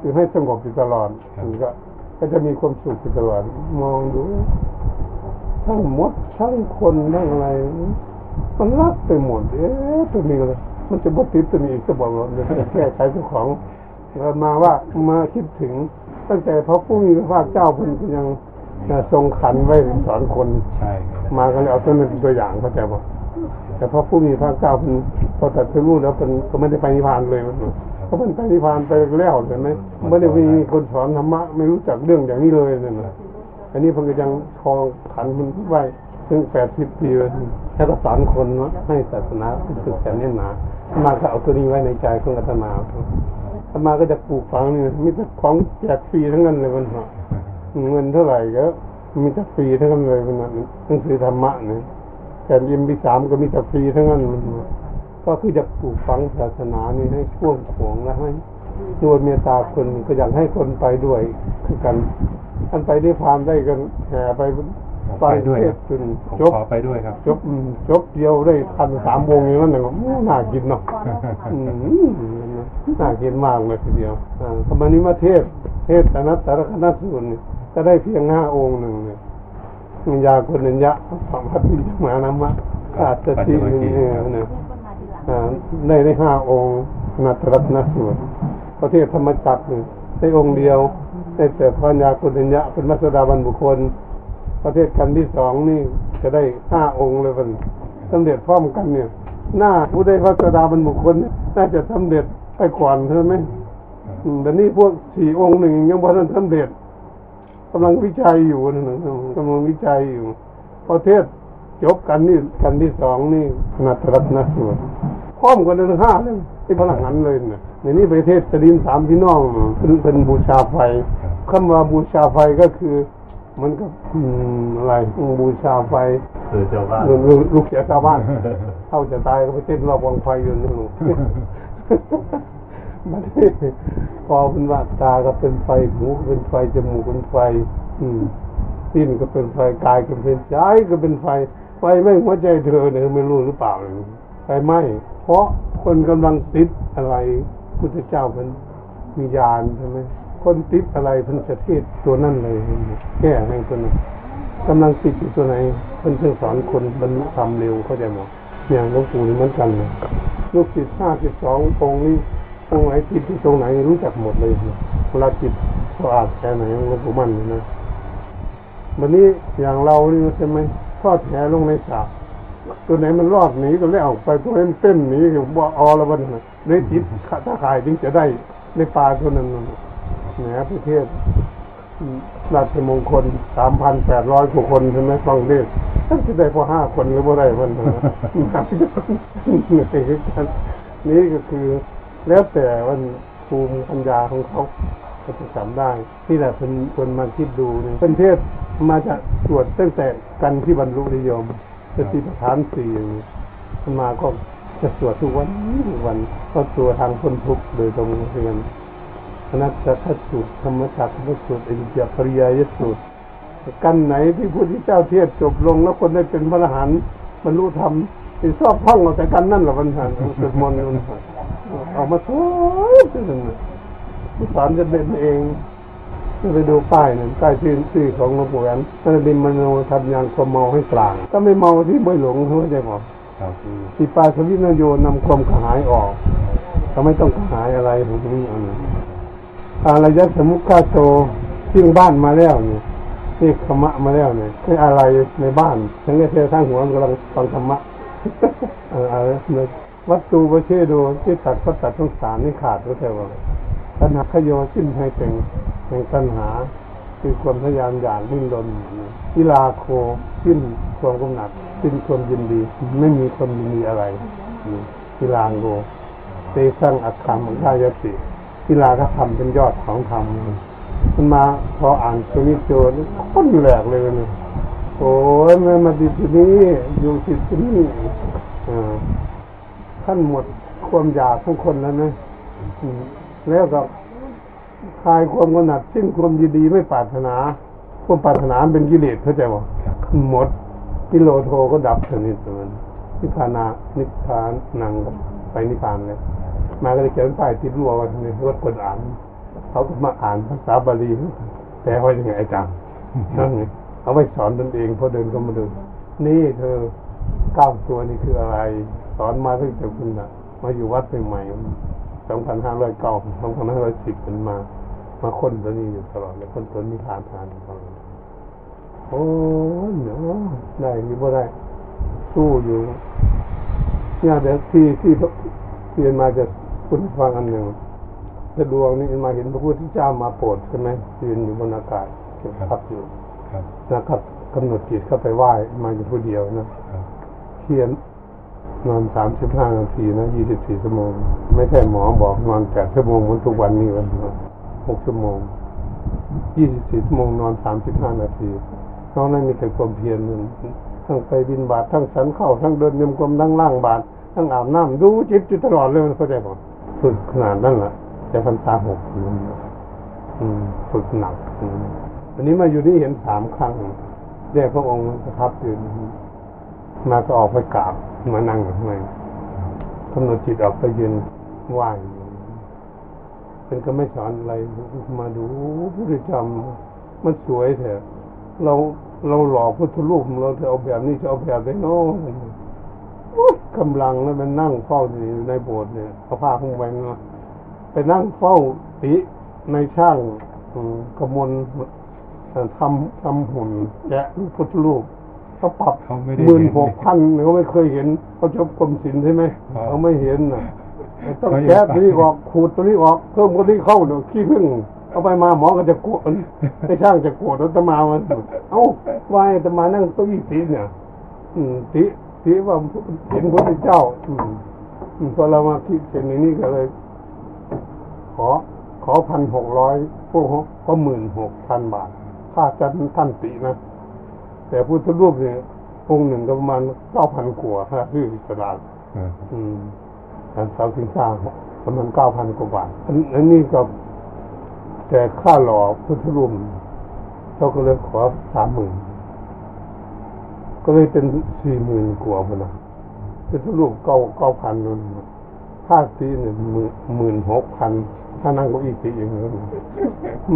คือให้สงบอยู่ตลอดมันก็ก็จะมีความสุขอยู่ตลอดมองดูทั้งมดทั้งคนทั้งอะไร มันรักไปหมดเอ๊ะตัวนี้เลยมันจะบดติดตัวนี้อีกก็บอกว่าเดี๋ยวจะแก้ไขเจ้าของมาว่ามาคิดถึง ตั้งแต่พระผู้มีพระภาคเจ้าเพิ่นยัง ทรงขันไว้สอนคนใช่ครับมาก็เลยเอาตัวนั้นเป็นตัวอย่างเข้าใจป่ะแต่พอผู้มีพระเจ้าเป็นพอตัดสรู้แล้วเป็นก็ไม่ได้ไปนิพพานเลยมันเขาเป็นไปนิพพานไปแล้วเห็นไหมไม่ได้มีคนสอนธรรมะไม่รู้จักเรื่องอย่างนี้เลยนั่นนะอันนี้เพิ่งก็ยังคลองขันมันไว้ถึงแปดสิบปีแล้วแล้วก็สอนคนว่าให้ศาสนาศึกษาเน้นหนาอามาก็เอาตัวนี้ไว้ในใจของอาตมาอามาก็จะปลูกฝังนี่มีแต่ของแจกฟรีทั้งนั้นเลยมันเหรอ เงินเท่าไหร่ก็มีแต่ฟรีทั้งนั้นเลยมันนะหนังสือธรรมะเนี่ยแต่ยิมพีสามก็มีแต่ฟรีทั้งนั้นมันก็คือจะปลูกฝังศาสนานี่ให้ช่วงขวงและให้ด้วยเมตตาคนก็อยากให้คนไปด้วยคือกันท่านไปได้พานได้กันแห่ไปไปด้วยเทครัศบจนผมจบขอไปด้วยครับ จบอืมจบเดียวได้พันสามวงอย่างนั้นนะก็อู้น่ากินเนาะอืม น่ากินมากเลยทีเดียวอ่าธรรมนิมาเทศ เทศอนัตตรคณสูตรเนี่ยก็ได้เพียงห้าองค์หนึ่งเนี่ยมัญญาคนนัญญะสองพัทธิมานามะอาจจะที่หนึ่งเนี่ยเนี่ยอ่าได้ได้ห้าองค์อนัตตรคณสูตรประเทศธรรมจักรเนี่ยได้องค์เดียวได้แต่ปัญญาคนนัญญะเป็นมัสดาบันบุคคล ประเทศกันที่สองนี่จะได้ห้าองค์เลยมันสำเร็จพร้อมกันเนี่ย หน้าผู้ได้พระสดาบรรบุคคลเนี่ยน่าจะสำเร็จ ไปก่อนใช่ไหมอืมแต่นี่พวกสี่องค์หนึ่งยังบ่ทันสำเร็จกำลังวิจัยอยู่นะกำลังวิจัยอยู่ประเทศจบกันนี่กันที่สองนี่นัตรัตนสูตรพร้อมกันเลยห้าเลยที่พลังหันเลยเนี่ยในนี้ประเทศสดินสามพี่น้องเป็นเป็นบูชาไฟคำว่าบูชาไฟก็คือมันก็อืมอะไรอืมบูชาไฟคือเจ้าบ้านลูกลูกลูกเสียชาวบ้านเข้าจะตายก็ไปเต้นรอบวงไฟอยู่นู่น มันพอเป็นว่าตาก็เป็นไฟหูก็เป็นไฟจมูกเป็นไฟ อืมสิ้นก็เป็นไฟกายก็เป็นใจก็เป็นไฟ ไฟไม่หัวใจเธอเนี่ยไม่รู้หรือเปล่าเนี่ยไฟไหม้เพราะคนกำลังติดอะไรพุทธเจ้าเป็นมียานใช่ไหมคนติดอะไรพันจะเทศตัวนั่นเลยแก้ให้คนนั้นกำลังติดอยู่ตัวไหนเพิ่นเพิ่งสอนคนบรรลุธรรมเร็วเข้าใจหมด อย่างหลวงปู่นี่เหมือนกันเลยลูกศิษย์ห้าสิบสององค์นี้องค์ไหนติดที่ตรงไหนรู้จักหมดเลยเวลาจิตสะอาดแค่ไหนหลวงปู่มั่นนะวันนี้อย่างเรานี่ใช่ไหมทอดแหลงในสระตัวไหนมันรอดหนีก็เลยออกไปตัวนั้นเต้นหนีก็บ่ออละวันนะได้จิตถ้าขายถึงจะได้ในปลาตัวนั้นน่ะแหนประเทศราชมงคลสามพันแปดร้อยกว่าคนใช่ไหมฟังเทศ ท่านจะได้พอห้าคนหรือว่าได้มันเถอะนี่ก็คือแล้วแต่วันภูมิปัญญาของเขา็จะจำได้ที่แหละเป็นคนมาคิดดูเนี่ยเป็นเทศมาจากสวดตั้งแต่กันที่บรรลุนิยมสติปัฏฐานสี่อย่างนี้มาก็จะสวดทุกวันทุกวัน ก็ตัวทางพ้นทุกข์โดยตรงเหมือนนอนัตตทัศสูตรธรรมจักรทัศสูตรอริยปริยายสูตร กันไหนที่พุทธเจ้าเทศจบลง แล้วคนได้เป็นพระอรหันต์บรรลุธรรมเป็นชอบท่องเอาแต่กันนั่นแหละวันหันสวดมนต์วันเอามาสอนที่นั่นน่สอนจะเป็นเองจะไปดูป้ายนั่นป้ายชื่อชื่อของหลวงปู่แหวนท่านดิมโนทำยางความเมาให้กลาง ถ้าไม่เมาที่ไม่หลงเข้าใจไหมครับที่ปาสวินโยนำความกระหายออกเขาไม่ต้องกระหายอะไรของนี้อันนี้อารยสมุขคาโตทิ้งบ้านมาแล้วเนี่ย เรียกธรรมะมาแล้วเนี่ยคืออะไรในบ้านทั้งนี้เธอทั้งหัวมันกำลังฟังธรรมะเอออะไรวัตถุประเชโดที่ตัดพัตัดทั้งสารนี่ขาดก็แต่ว่าตัณหาขโยสิ้นให้แต่งแห่งตัณหาคือความพยายามอย่างดิ้นรนวิลาโคสิ้นความกำหนัดสิ้นความยินดี ไม่มีความยินดีอะไรนี่วิลาโกเตสร้างอัตถามังคายติวิลาก็ทำเป็นยอดของธรรม มันมาพออ่านตรงนี้โจรค้นแหลกเลยเนี่ยโอ้ยมันมาดิดที่นี่อยู่ติดที่นี่อท่านหมดความอยากของคนแล้วนะแล้วก็คลายความกำหนัดสิ้นความยินดีไม่ปรารถนาความปรารถนาเป็นกิเลสเข้าใจบ่หมดนิโรโทก็ดับสนิทมันนิพพานานิพพานนังไปนิพพานเลยมาก็เลยเขียนป้ายติดรั้วไว้ในรถคนอ่าน เขาก็มาอ่านภาษาบาลีแต่ว่ายังไงอาจารย์นั่นไงเอาไว้สอนตนเองพอเดินก็มาเดินนี่เธอเก้าตัวนี่คืออะไร สอนมาตั้งแต่คุณน่ะมาอยู่วัดใหม่ๆสองพันห้าร้อยเก้าสองพันห้าร้อยสิบเป็นมา มาค้นตัวนี้อยู่ตลอดแล้วค้นตัวนี้ผ่านผ่านตลอดโอ้ยเนาะได้หรือบ่ได้ สู้อยู่เนี่ยเดี๋ยวที่ที่ที่เรียนมาจะพูดให้ฟังอันหนึ่ง สะดวงนี่มาเห็นพระพุทธเจ้ามาโปรดใช่ไหมยืนอยู่บนอากาศเก็บพับอยู่ครับนะครับกำหนดจิตเข้าไปไหว้มาอยู่ผู้เดียวนะครับเขียนนอนสามสิบห้านาทีนะยี่สิบสี่ชั่วโมง ไม่ใช่หมอบอกนอนแปดชั่วโมงเหมือนทุกวันนี้วันหกชั่วโมงยี่สิบสี่ชั่วโมงนอนสามสิบห้านาทีนอกนั้นมีแต่ความเพียรมันทั้งไปบินบาตทั้งสันเข้าทั้งเดินยมกลมทั้งล่างบาตทั้งอาบน้ำดูจิตอยู่ตลอดเลยมันเข้าใจป่ะฝึกขนาดนั้นแหละ จะพันษาหกอืมฝึกหนักอืมอันนี้มาอยู่นี่เห็นสามครั้งเรียกพระองค์ประทับอยู่มาก็ออกไปกราบมานั่งอยู่ข้างในกำหนดจิตออกไปยืนไหว้เป็นก็ไม่สอนอะไรมาดูพุทธจำมันสวยเถอะเราเราหล่อพุทธรูปเราจะเอาแบบนี้จะเอาแบบไหนเนาะกำลังแล้วมันนั่งเฝ้าอยู่ในโบสถ์เนี่ยเอาผ้าคุ้มไว้เนาะ ไปนั่งเฝ้าติในช่างอืมกมลทำทำหุ่นแกะรูปพุทธรูปเขาปรับเขาไม่ได้หมื่นเห็นหกพันเขาไม่เคยเห็นเขาจบกรมศิลป์ใช่ไหมครับเขาไม่เห็นน่ะต้องเขายังแกะตัวนี้ออกขูดตัวนี้ออกเพิ่มตัวนี้เข้าเดี๋ยวขี้พึ่งเอาไปมาหมอก็จะโกรธไอ้ช่างจะโกรธแล้วตมามันเอ้าวายตมานั่งเก้าอี้ติเนี่ย อืมติติว่าเห็นพระพุทธเจ้าอืมอืมพอเรามาคิดเห็นอย่างนี้ก็เลย ขอ ขอพันหกร้อยพวกเขาก็หมื่นหกพันบาท ค่าจัดท่านตินะ แต่พุทธรูปเนี่ยองค์หนึ่งก็ประมาณเก้าพันกว่าค่าซื้อตลาดอ่าอืมการเสาสินสร้างประมาณเก้าพันกว่าบาทอันอันนี้ก็แต่ค่าหล่อพุทธรูปเขาก็เลยขอสามหมื่นก็เลยเป็นสี่หมื่นกว่าพนนะพุทธรูปเก้าเก้าพันนั่นค่าตีเนี่ยหมื่นหมื่นหกพัน ถ้านั่งเก็อีกตีเองแล้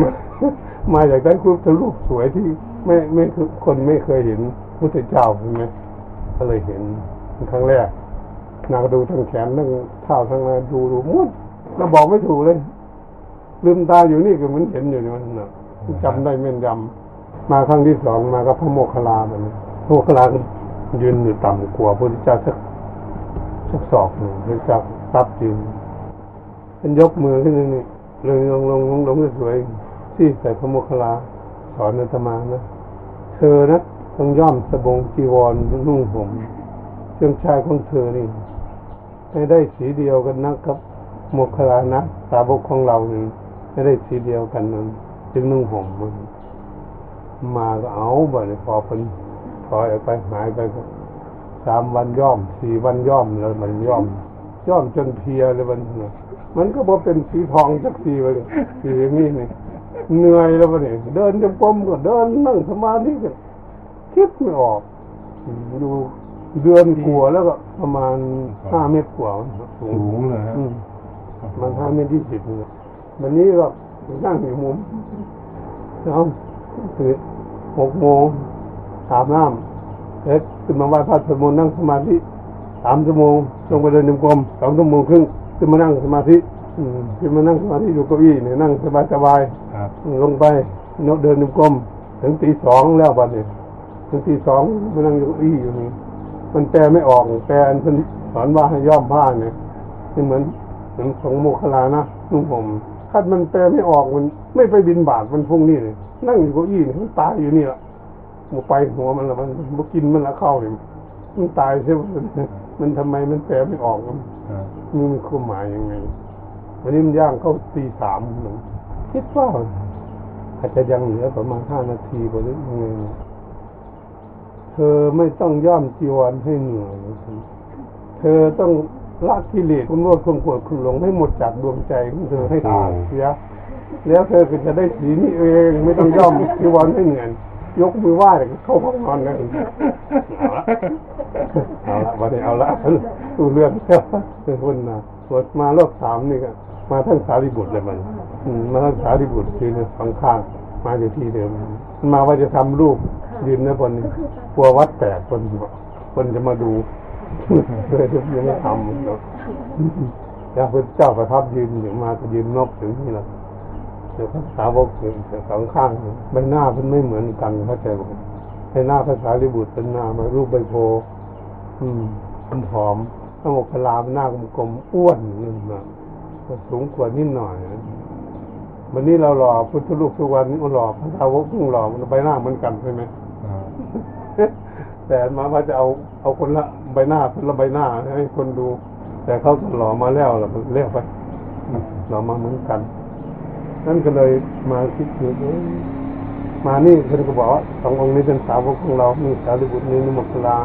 มามาจากได้พุทธรูปสวยที่ไม่ไม่คือคนไม่เคยเห็นพุทธเจ้าใช่ไหมก็เลยเห็นครั้งแรกนางดูทั้งแขนทั้งเท้าทั้งอะไรดูดูมุดเราบอกไม่ถูกเลยลืมตาอยู่นี่ก็เหมือนเห็นอยู่นี่มันนะจำได้แม่นยำมาครั้งที่สองมากับพระโมคคัลลาแบบนี้พระโมคคัลลายืนอยู่ต่ำกว่าพระพุทธเจ้าสักสักศอกหนึ่งพระเจ้าซับยืน เป็นยกมือขึ้นนี่เลยลงลงลงลงสวยๆที่ใส่พระโมคคัลลาสอนอาตมานะเธอนะต้องย่อมสบงจีวรนุ่งห่มเครื่องชายของเธอนี่ให้ได้สีเดียวกันนะครับโมคคลลานะสาวกของเรานี่ให้ได้สีเดียวกันนั้นจึงนุ่งห่มมันมาก็เอาบ่เนี่ยพอเป็นถอยออกไปหายไปก็สามวันย่อมสี่วันย่อมแล้วมันย่อม ย่อมจนเพียเลยมันน่ะ มันก็บอกเป็นสีทองจักสีไปเลยสีอย่างนี้นี่เหนื่อยแล้วมันเนี่ยเดินจงกรมก็เดินนั่งสมาธิก็คิดไม่ออกดูเดือนกว่าแล้วก็ประมาณห้าเมตรกว่าสูงสูงเลยฮะอืมมันห้าเมตรที่สิบเลยวันนี้ก็นั่งอยู่มุมแล้วตื่นหกโมงอาบน้ำเอ็ดขึ้นมาไหว้พระสวดมนต์นั่งสมาธิสามชั่วโมงลงไปเดินจงกรมสองชั่วโมงครึ่ง ขึ้นมานั่งสมาธิอืมขึ้นมานั่งสมาธิอยู่เก้าอี้เนี่ยนั่งสบายสบายๆครับลงไปนกเดินจงกรมถึงตีสองแล้วบัดนี้ถึงตีสองมานั่งอยู่เก้าอี้อยู่นี่มันแปลไม่ออกแปลอันเพิ่นสอนว่าให้ย่อมผ้าเนี่ยนี่เหมือนเหมือนของโมคคลลานะนุ่งผมคัดมันแปลไม่ออกมัน ไม่ไปบินบาทมันพวกนี้เลยนั่งอยู่เก้าอี้นี่มันตายอยู่นี่ละหมูไปหัวมันละมันมันกินมันละเข้าเนี่ย มันตายใช่ไหมมันทำไมมันแปลไม่ออกมันครับนี่มันความหมายยังไง วันนี้มันย่างเข้าตีสามหนึ่งคิดว่าอาจจะยังเหลือประมาณห้านาทีกว่าหรือยังไงเธอไม่ต้องย่อมจีวรให้เหนื่อยเธอต้องละกิเลสคุณโลดคุณโกรธคุณหลงให้หมดจากดวงใจของเธอให้ขาดเสียแล้วเธอก็จะได้สีนี้เอง ไม่ต้องย่อมจีวรให้เหนื่อย ยกมือไหว้แล้วก็เข้าห้องนอนกันเอาละเอาละวันนี้เอาละตู้เรื่องแล้วเป็นคนนะสวดมารอบสามนี่ก็มาทั้งสารีบุตรเลยมันอืมมาทั้งสารีบุตรคือเนี่ยสองข้างมาอยู่ที่เดิมมันมาว่าจะทำรูปยืนนะบนนี้กลัววัดแตกคนคนจะมาดูเลยยังไม่ทำหรอกแล้วพระเจ้าประทับยืนอยู่มาก็ยืนนกถึงนี่แหละ เดี๋ยวพระสาวกถึงสองข้างใบหน้ามันไม่เหมือนกันเข้าใจไหมให้หน้าภาษาลิบุตรเป็นหน้ามารูปใบโพอืมมันผอมถ้าหมกพลาเป็นหน้ากลมๆอ้วนนั่นนะสูงกว่านิดหน่อยวันนี้เราหล่อพุทธลูกทุกวันนี้มันหล่อพระสาวกเพิ่งหล่อมันใบหน้าเหมือนกันใช่ไหมแต่มาว่าจะเอาเอาคนละใบหน้าคนละใบหน้าให้คนดู แต่เขาหล่อมาแล้วล่ะมันเรียกไปหล่อมาเหมือนกัน นั่นก็เลยมาคิดถึงเอ๊ะมานี่เพื่อนก็บอกว่าสององค์นี้เป็นสาวกของเรามีสารีบุตรนี่นิมกลา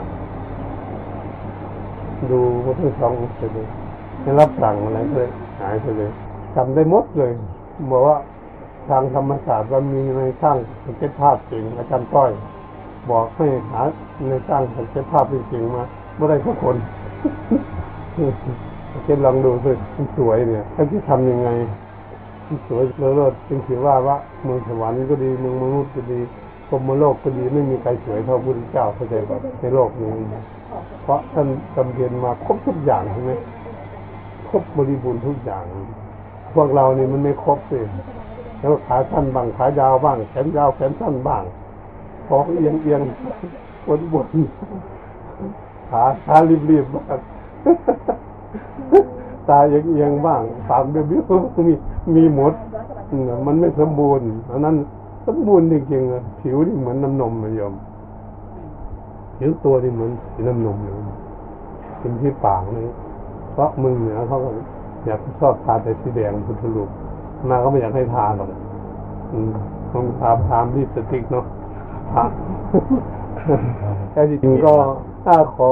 ดูว่าทั้งสององค์เลยไม่รับสั่งอะไรก็เลยหายไปเลยจำได้หมดเลยบอกว่าทางธรรมศาสตร์ว่ามีในสร้างสเก็ตภาพจริงอาจารย์ต้อย บอกให้หาในสร้างสเก็ตภาพจริงมาไม่ได้ทุกคนเก็ลองดูสิสวยเนี่ยถ้าที่ทำยังไง มันสวยเลิศจึงถือว่าว่าเมืองสวรรค์ก็ดีเมืองมนุษย์ก็ดีกรมโลกก็ดีไม่มีใครสวยเท่าพระพุทธเจ้าเข้าใจป่ะในโลกนี้เพราะท่านจำเรียนมาครบทุกอย่างใช่ไหมครบบริบูรณ์ทุกอย่าง พวกเรานี่มันไม่ครบสิแล้วขาสั้นบ้างขายาวบ้างแขนยาวแขนสั้นบ้างคอเอียงเอียงบนบนขาขารีบรีบๆบ้าง ตาเอียงเอียงๆบ้างปากเบี้ยวเบี้ยวๆมีมีหมดอืมมันไม่สมบูรณ์อันนั้นสมบูรณ์จริงๆอะผิวนี่เหมือนน้ำนมเลยโยมผิวตัวนี่เหมือนสีน้ำนมเลยเป็นที่ปากเลยเพราะมึงเหนือเขาก็อยากชอบทาแต่สีแดงพุทธลูกมาก็ไม่อยากให้ทาหรอกอืมต้องทาทามรีบสติ๊กเนาะทาแต่จริงๆก็ถ้าขอ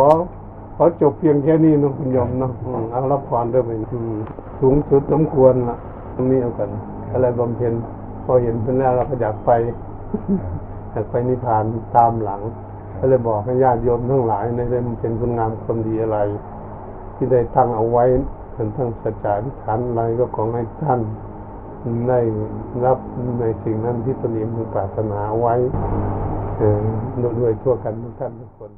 ขอจบเพียงแค่นี้เนาะคุณโยมเนาะอืมเอารับพรเริ่มไปอืมสูงสุดสมควรละตรงนี้เอากัน อะไรบำเพ็ญพอเห็นเป็นแล้วเราก็อยากไปอยากไปนิพพานตามหลังก็เลยบอกให้ญาติโยมทั้งหลายในได้เป็นคุณงามความดีอะไร ที่ได้ตั้งเอาไว้เป็นทั้งสัจจะอธิษฐานอะไรก็ขอให้ท่านได้รับในสิ่งนั้นที่ตนเองมีปรารถนาไว้เออด้วยทั่วกันทุกท่านทุกคน